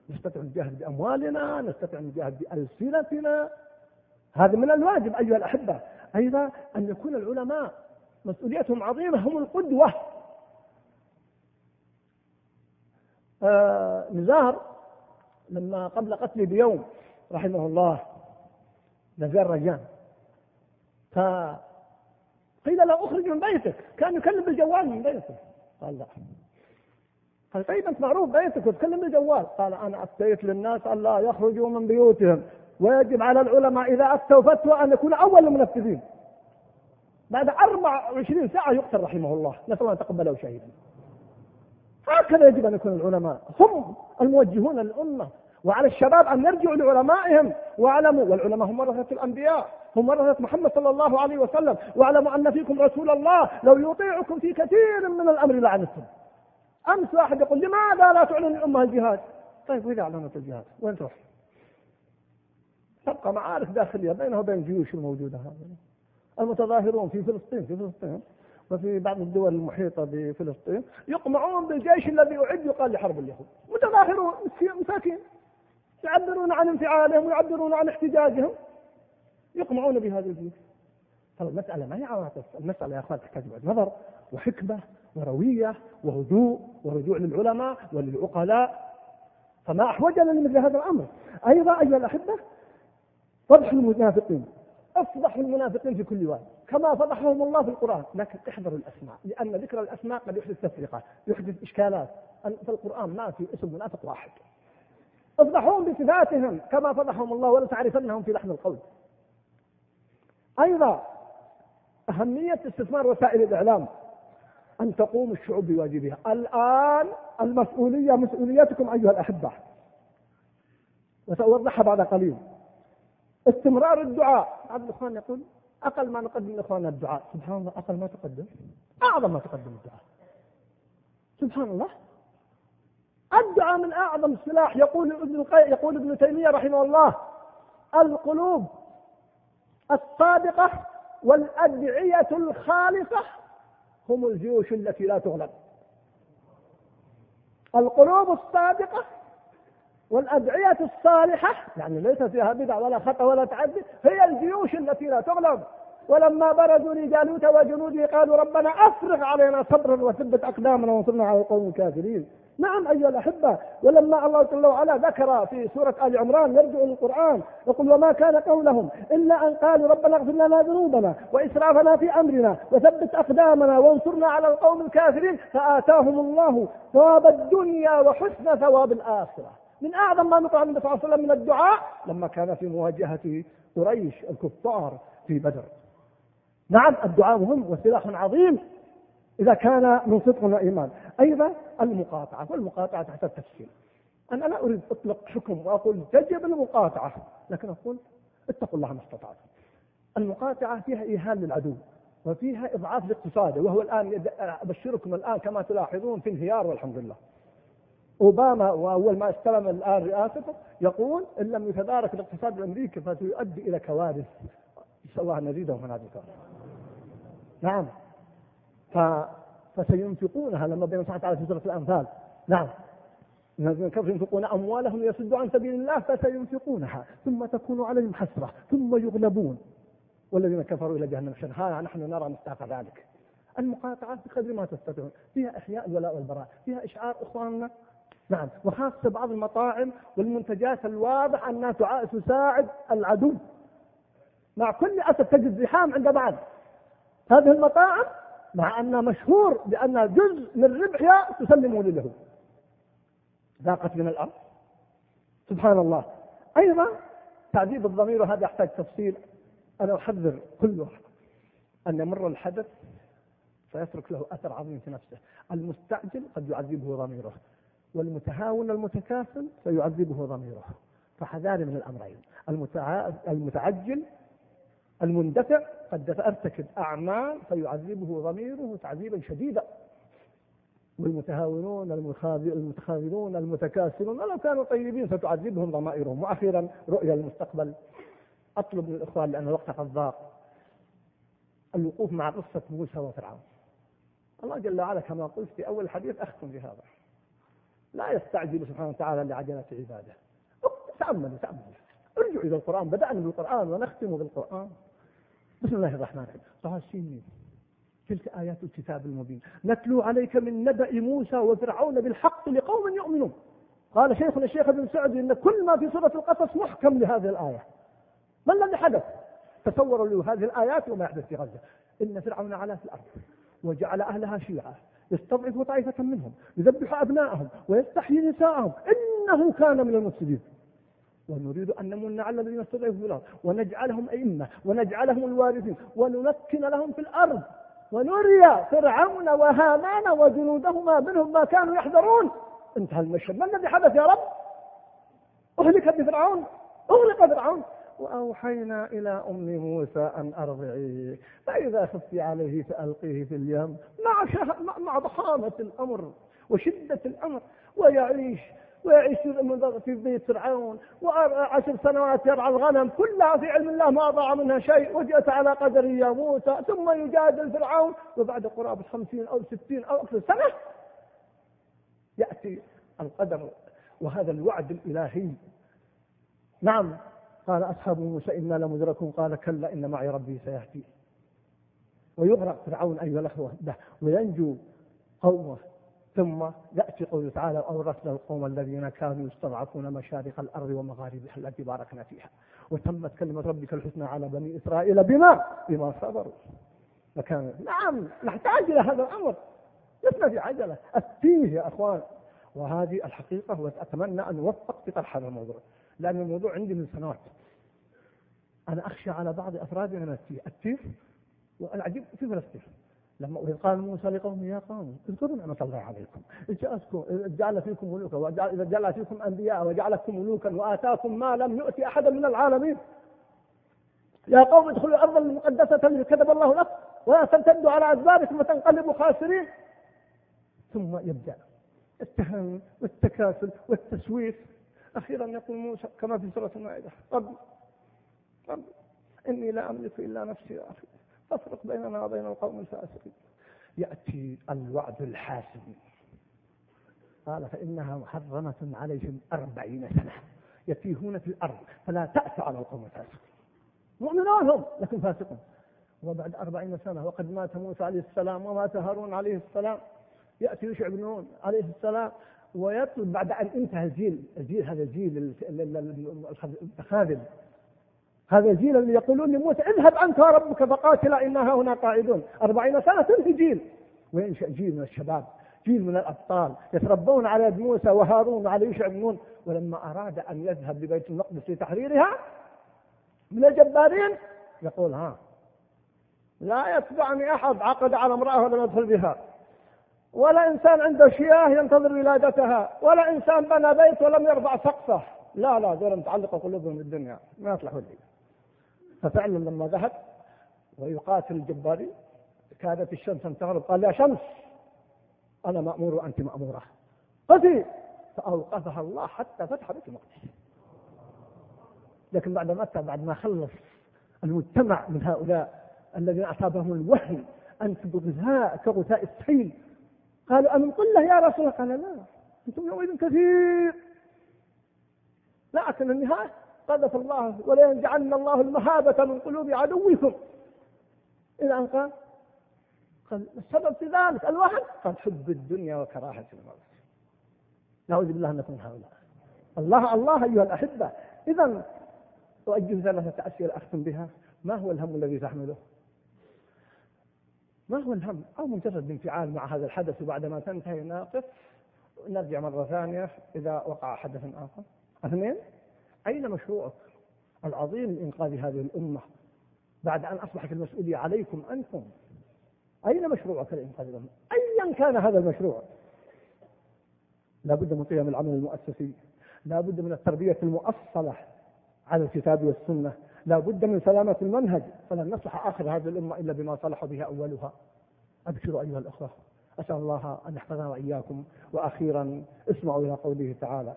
نستطيع نجاهد بأموالنا نستطيع نجاهد بألسنتنا. هذا من الواجب أيها الأحبة. أيضا أن يكون العلماء مسؤوليتهم عظيمة هم القدوة. آه نزار لما قبل قتله بيوم رحمه الله نزار رجان. فقيل له اخرج من بيتك. كان يكلم بالجوال من بيته قال لا. قال طيب أنت معروف بيتك وتكلم بالجوال. قال أنا أفتيت للناس أن لا يخرجوا من بيوتهم. ويجب على العلماء إذا افتوا فتوى أن يكون أول المنفذين. بعد 24 ساعة يقتل رحمه الله. نسأل الله أن يتقبله شهيدا. هكذا يجب أن يكون العلماء. هم الموجهون للأمة. وعلى الشباب أن يرجعوا لعلمائهم. واعلموا. والعلماء هم ورثه الأنبياء. ورثه محمد صلى الله عليه وسلم واعلموا أن فيكم رسول الله لو يطيعكم في كثير من الأمر لعنتم أمس واحد يقول لماذا لا تعلن الامه الجهاد؟ طيب وإذا أعلنت الجهاد وين تروح؟ تبقى معارك داخلية بينه وبين الجيوش الموجودة هذه المتظاهرون في فلسطين في فلسطين وفي بعض الدول المحيطة بفلسطين يقمعون بالجيش الذي أعد يقال لحرب اليهود متظاهرون مساكين يعبرون عن انفعالهم ويعبرون عن احتجاجهم يقمعون بهذه الجيوش فالمسألة ما هي عواطف المسألة يا أخوان تحتاج بعد نظر وحكمة وروية وهدوء ورجوع للعلماء وللعقلاء. فما أحوجنا لمثل هذا الأمر. أيضا أيها الأحبة فضح المنافقين. أفضحوا المنافقين في كل واد كما فضحهم الله في القرآن. لكن احذروا الأسماء لأن ذكر الأسماء قد يحدث تفرقة يحدث إشكالات. في القرآن ما في اسم منافق واحد. أفضحوهم بصفاتهم كما فضحهم الله ولا تعرفنهم في لحن القول. أيضا أهمية استثمار وسائل الإعلام أن تقوم الشعوب بواجبها. الآن المسؤولية مسؤوليتكم أيها الأحبة. وسأوضحها بعد قليل. استمرار الدعاء. بعض الإخوان يقول أقل ما نقدم لإخواننا الدعاء. سبحان الله أقل ما تقدم. أعظم ما تقدم الدعاء. سبحان الله. الدعاء من أعظم السلاح يقول ابن يقول ابن تيمية رحمه الله. القلوب الصادقة والأدعية الخالصة هم الجيوش التي لا تغلب. القلوب الصادقة والأدعية الصالحة يعني ليس فيها بدع ولا خطأ ولا تعدي هي الجيوش التي لا تغلب. ولما برزوا لجالوت وجنوده قالوا ربنا أفرغ علينا صبرا وثبت أقدامنا وانصرنا على القوم الكافرين. نعم أيها الأحبة ولما الله جل وعلا ذكر في سورة آل عمران يرجع للقرآن يقول وما كان قولهم إلا أن قالوا ربنا اغفر لنا ذنوبنا وإسرافنا في أمرنا وثبت أقدامنا وانصرنا على القوم الكافرين فآتاهم الله ثواب الدنيا وحسن ثواب الآخرة. من أعظم ما نطع النبي صلى الله عليه وسلم من الدعاء لما كان في مواجهة قريش الكفار في بدر. نعم الدعاء مهم وسلاح عظيم إذا كان من صدق وإيمان. أيضا المقاطعة والمقاطعة تحت التفسير أنا لا أريد أطلق حكم وأقول تجب المقاطعة لكن أقول اتقوا الله ما استطعتم. المقاطعة فيها إيهان للعدو وفيها إضعاف الاقتصاد وهو الآن أبشركم الآن كما تلاحظون في انهيار والحمد لله. أوباما وأول ما استلم الآن رئاسته يقول إن لم يتدارك الاقتصاد الأمريكي فسيؤدي إلى كوارث نسأل الله أن نزيدة من هذه نعم. فسينفقونها لما بين سبحانه وتعالى في سورة الأنفال نعم كفروا ينفقون أموالهم ليصدوا عن سبيل الله فسينفقونها. ثم تكون عليهم حسرة. ثم يغلبون. والذين كفروا إلى جهنم ها نحن نرى مستحق ذلك. المقاطعة بقدر ما تستطيعون. فيها إحياء الولاء والبراء. فيها إشعار إخواننا. نعم. وخاصة بعض المطاعم والمنتجات الواضح أنها تساعد العدو. مع كل أسف تجد زحام عند بعض. هذه المطاعم مع أنها مشهور بأن جزء من ربحها تسلمه لليهود ذاقت من الأرض. سبحان الله. أيضا تعذيب الضمير وهذا يحتاج تفصيل. أنا أحذر كل واحد أن يمر الحدث فيترك له أثر عظيم في نفسه. المستعجل قد يعذبه ضميره والمتهاون المتكاسل سيعذبه ضميره. فحذاري من الأمرين. المتعجل المندفع قد ارتكب أعمال فيعذبه ضميره تعذيبا شديدا. والمتهاونون المتخاذلون المتكاسلون ولو كانوا طيبين ستعذبهم ضمائرهم. وأخيرا رؤيا المستقبل. اطلب من الاخوان لأن الوقت قد ضاق الوقوف مع قصة موسى وفرعون. الله جل وعلا كما قلت في أول الحديث أختم بهذا. لا يستعجل سبحانه وتعالى لعجلة عباده. تاملوا تاملوا ارجعوا إلى القرآن بدأنا بالقرآن ونختم بالقرآن. بسم الله الرحمن الرحيم. طه سين تلك آيات الكتاب المبين. نتلو عليك من نبأ موسى وفرعون بالحق لقوم يؤمنون. قال شيخنا الشيخ ابن سعد إن كل ما في سورة القصص محكم لهذه الآية. ما الذي حدث؟ تصوروا له هذه الآيات وما يحدث في غزة. إن فرعون علا في الأرض وجعل أهلها شيعا. يستضعف طائفة منهم يذبح أبناءهم ويستحيي نساءهم. إنه كان من المفسدين. ونريد أن نمن على الذين استضعفوا في الأرض ونجعلهم أئمة ونجعلهم الوارثين ونمكن لهم في الأرض ونري فرعون وهامان وجنودهما منهم ما كانوا يحذرون. انتهى المشهد. ما الذي حدث يا رب؟ أهلك بفرعون. أغلق فرعون. وأوحينا إلى أم موسى أن أرضعيه فإذا خفت عليه فألقيه في اليم. مع, مع ضخامة الأمر وشدة الأمر. ويعيش ويعيش في بيت فرعون وعشر سنوات يرعى الغنم كلها في علم الله ما ضاع منها شيء وجئت على قدر يا موسى ثم يجادل فرعون وبعد قرابة خمسين أو ستين أو أكثر سنة يأتي القدر وهذا الوعد الإلهي. نعم قال أصحاب موسى إنا لمدركون قال كلا إن معي ربي سيهدي. ويغرق فرعون أيها الأخوة وينجو قومه. ثم يأتي قوله تعالى أورثنا القوم الذين كانوا يستضعفون مشارق الأرض ومغاربها التي باركنا فيها. وتمت كلمة ربك الحسنى على بني إسرائيل بما؟ بما صبروا. فكان نعم نحتاج إلى هذا الأمر. لسنا في عجلة. التيه يا أخوان. وهذه الحقيقة وأتمنى أن نوفق في طرح هذا الموضوع. لأن الموضوع عندي من سنوات. أنا أخشى على بعض أفرادنا من التيه. التيه والعجيب في فلسطين. لما قال موسى لقومه يا قوم اذكروا نعمة الله عليكم. جعل فيكم ملوكا وإذا جعل فيكم أنبياء وجعلكم ملوكا وآتاكم ما لم يؤتي أحدا من العالمين. يا قوم ادخلوا الأرض المقدسة التي كتب الله لكم ولا ترتدوا على أدباركم وتنقلبوا خاسرين. ثم يبدأ التهم والتكاسل والتسويف. أخيرا يقول موسى كما في سورة المائدة رب رب إني لا أملك إلا نفسي يا أخي فافرق بيننا وبين القوم الفاسقين. يأتي الوعد الحاسم. قال فإنها محرمة عليهم أربعين سنة. يتيهون في الأرض فلا تأس على القوم الفاسقين. مؤمنون هم لكن فاسقون. وبعد أربعين سنة وقد مات موسى عليه السلام ومات هارون عليه السلام. يأتي يشع بن نون عليه السلام ويطلب بعد أن انتهى الجيل الجيل هذا الجيل الخاذل هذا الجيل اللي يقولون لموسى اذهب أنت وربك فقاتلا إنا هنا قاعدون. أربعين سنة تنتهي جيل. وينشأ جيل من الشباب جيل من الأبطال يتربون على يد موسى وهارون وعلى يوشع بن نون ولما أراد أن يذهب لبيت المقدس لتحريرها من الجبارين يقول ها لا يتبعني أحد عقد على امرأة ولم يدخل بها. ولا إنسان عنده شياه ينتظر ولادتها. ولا إنسان بنى بيت ولم يرفع سقفه. لا لا دول متعلقة قلوبهم بالدنيا. ما يصلحون لي ففعلا لما ذهب ويقاتل الجباري كادت الشمس أن تغرب قال يا شمس أنا مأمور وأنت مأمورة. قتي فاوقفها الله حتى فتح بيت المقدس. لكن بعد ما بعد ما خلص المجتمع من هؤلاء الذين أصابهم الوهن انت بغثاء كغثاء السيل قالوا أمن قله يا رسول الله؟ قال لا أنتم يومئذ كثير. لكن النهاية. قذف الله ولينزعن الله المهابة من قلوب عدوكم. إلى أن قال قال السبب في ذلك الوهن قال حب الدنيا وكراهة الموت. نعوذ بالله أن نكون هؤلاء. الله الله أيها الأحبة. إذا أؤجل ثلاثة أسئلة أختم بها. ما هو الهم الذي تحمله؟ ما هو الهم؟ أو مجرد الانفعال مع هذا الحدث وبعدما تنتهي ناقص. نرجع مرة ثانية إذا وقع حدث آخر. اثنين؟ أين مشروعك العظيم لإنقاذ هذه الأمة بعد أن أصبحت المسؤولية عليكم أنتم؟ أين مشروعك لإنقاذ الأمة؟ أيا كان هذا المشروع. لا بد من قيم العمل المؤسسي لا بد من التربية المؤصلة على الكتاب والسنة لا بد من سلامة المنهج. فلن نصلح آخر هذه الأمة إلا بما صلح بها أولها. أبشروا أيها الأخوة أسأل الله أن يحفظنا وإياكم. وأخيرا اسمعوا إلى قوله تعالى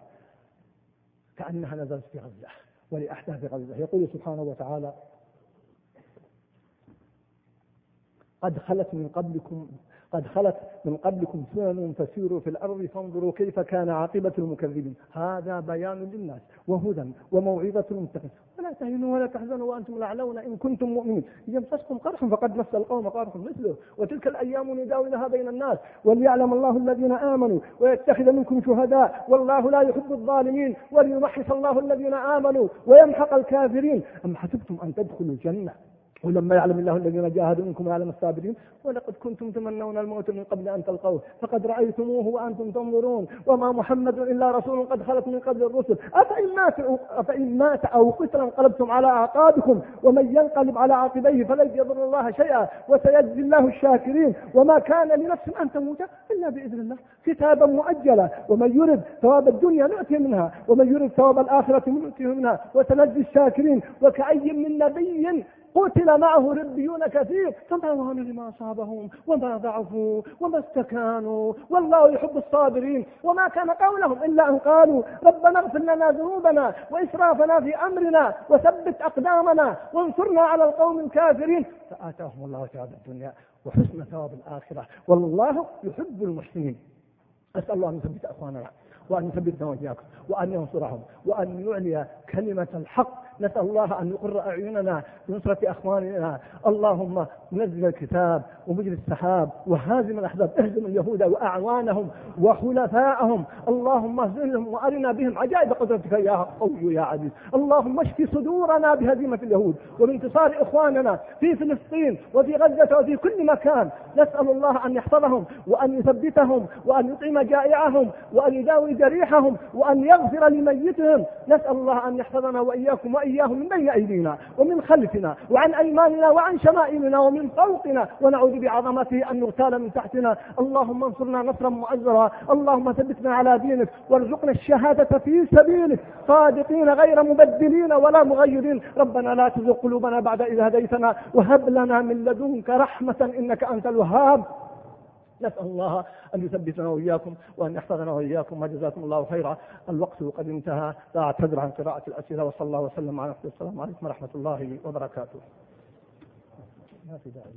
كأنها نزلت في غزة ولأحداث غزة. يقول سبحانه وتعالى قد خلت من قبلكم قد خلت من قبلكم سنن فسيروا في الأرض فانظروا كيف كان عاقبة المكذبين. هذا بيان للناس وهدى وموعظة للمتقين. ولا تهنوا ولا تحزنوا وأنتم الأعلون إن كنتم مؤمنين. يمسسكم قرح فقد مس القوم قرح مثله. وتلك الأيام نداولها بين الناس. وليعلم الله الذين آمنوا ويتخذ منكم شهداء. والله لا يحب الظالمين. وليمحص الله الذين آمنوا ويمحق الكافرين. أم حسبتم أن تدخلوا الجنة؟ ولما يعلم الله الذين جاهدوا منكم ويعلم الصابرين ولقد كنتم تمنون الموت من قبل أن تلقوه فقد رأيتموه وأنتم تنظرون وما محمد إلا رسول قد خلت من قبل الرسل. أفإن مات أفإن مات أو قتل انقلبتم على أعقابكم ومن ينقلب على عقبيه فلن يضر الله شيئا وسيجزي الله الشاكرين. وما كان لنفس أن تموت إلا بإذن الله كتابا مؤجلا. ومن يرد ثواب الدنيا نؤتي منها ومن يرد ثواب الآخرة نؤتيه منها وسنجزي الشاكرين. وكأي من نبي قتل معه ربيون كثير. فما وهنوا لما أصابهم؟ وما ضعفوا؟ وما استكانوا؟ والله يحب الصابرين. وما كان قولهم إلا أن قالوا ربنا اغفر لنا ذنوبنا وإسرافنا في أمرنا وثبت أقدامنا وانصرنا على القوم الكافرين. فآتاهم الله ثواب الدنيا وحسن ثواب الآخرة. والله يحب المحسنين. أسأل الله أن يثبت أخواننا وأن يثبتنا وإياكم وأن ينصرهم وأن يعلي كلمة الحق نسأل الله أن يقر أعيننا بنصرة أخواننا. اللهم نزل الكتاب ومجري السحاب وهازم الأحزاب اهزم اليهود وأعوانهم وخلفاءهم. اللهم اهزمهم وأرنا بهم عجائب قدرتك يا قوي يا عزيز. اللهم اشف صدورنا بهزيمة اليهود وبانتصار إخواننا في فلسطين وفي غزة وفي كل مكان. نسأل الله أن يحفظهم وأن يثبتهم وأن يطعم جائعهم وأن يداوي جريحهم وأن يغفر لميتهم. نسأل الله أن يحفظنا وإياكم وإياكم. وإياهم من بين أيدينا ومن خلفنا وعن أيماننا وعن شمائلنا ومن فوقنا ونعوذ بعظمته أن نغتال من تحتنا. اللهم انصرنا نصرا معزرا اللهم ثبتنا على دينك. وارزقنا الشهادة في سبيلك. صادقين غير مبدلين ولا مغيرين. ربنا لا تزغ قلوبنا بعد إذ هديتنا. وهب لنا من لدنك رحمة إنك أنت الوهاب. نسأل الله أن يثبتنا وإياكم وأن يحفظنا وإياكم وجزاكم الله خيرا. الوقت قد انتهى. لا أعتذر عن قراءة الأسئلة وصلى الله وسلم على السلام عليكم ورحمة الله وبركاته. ما في داعي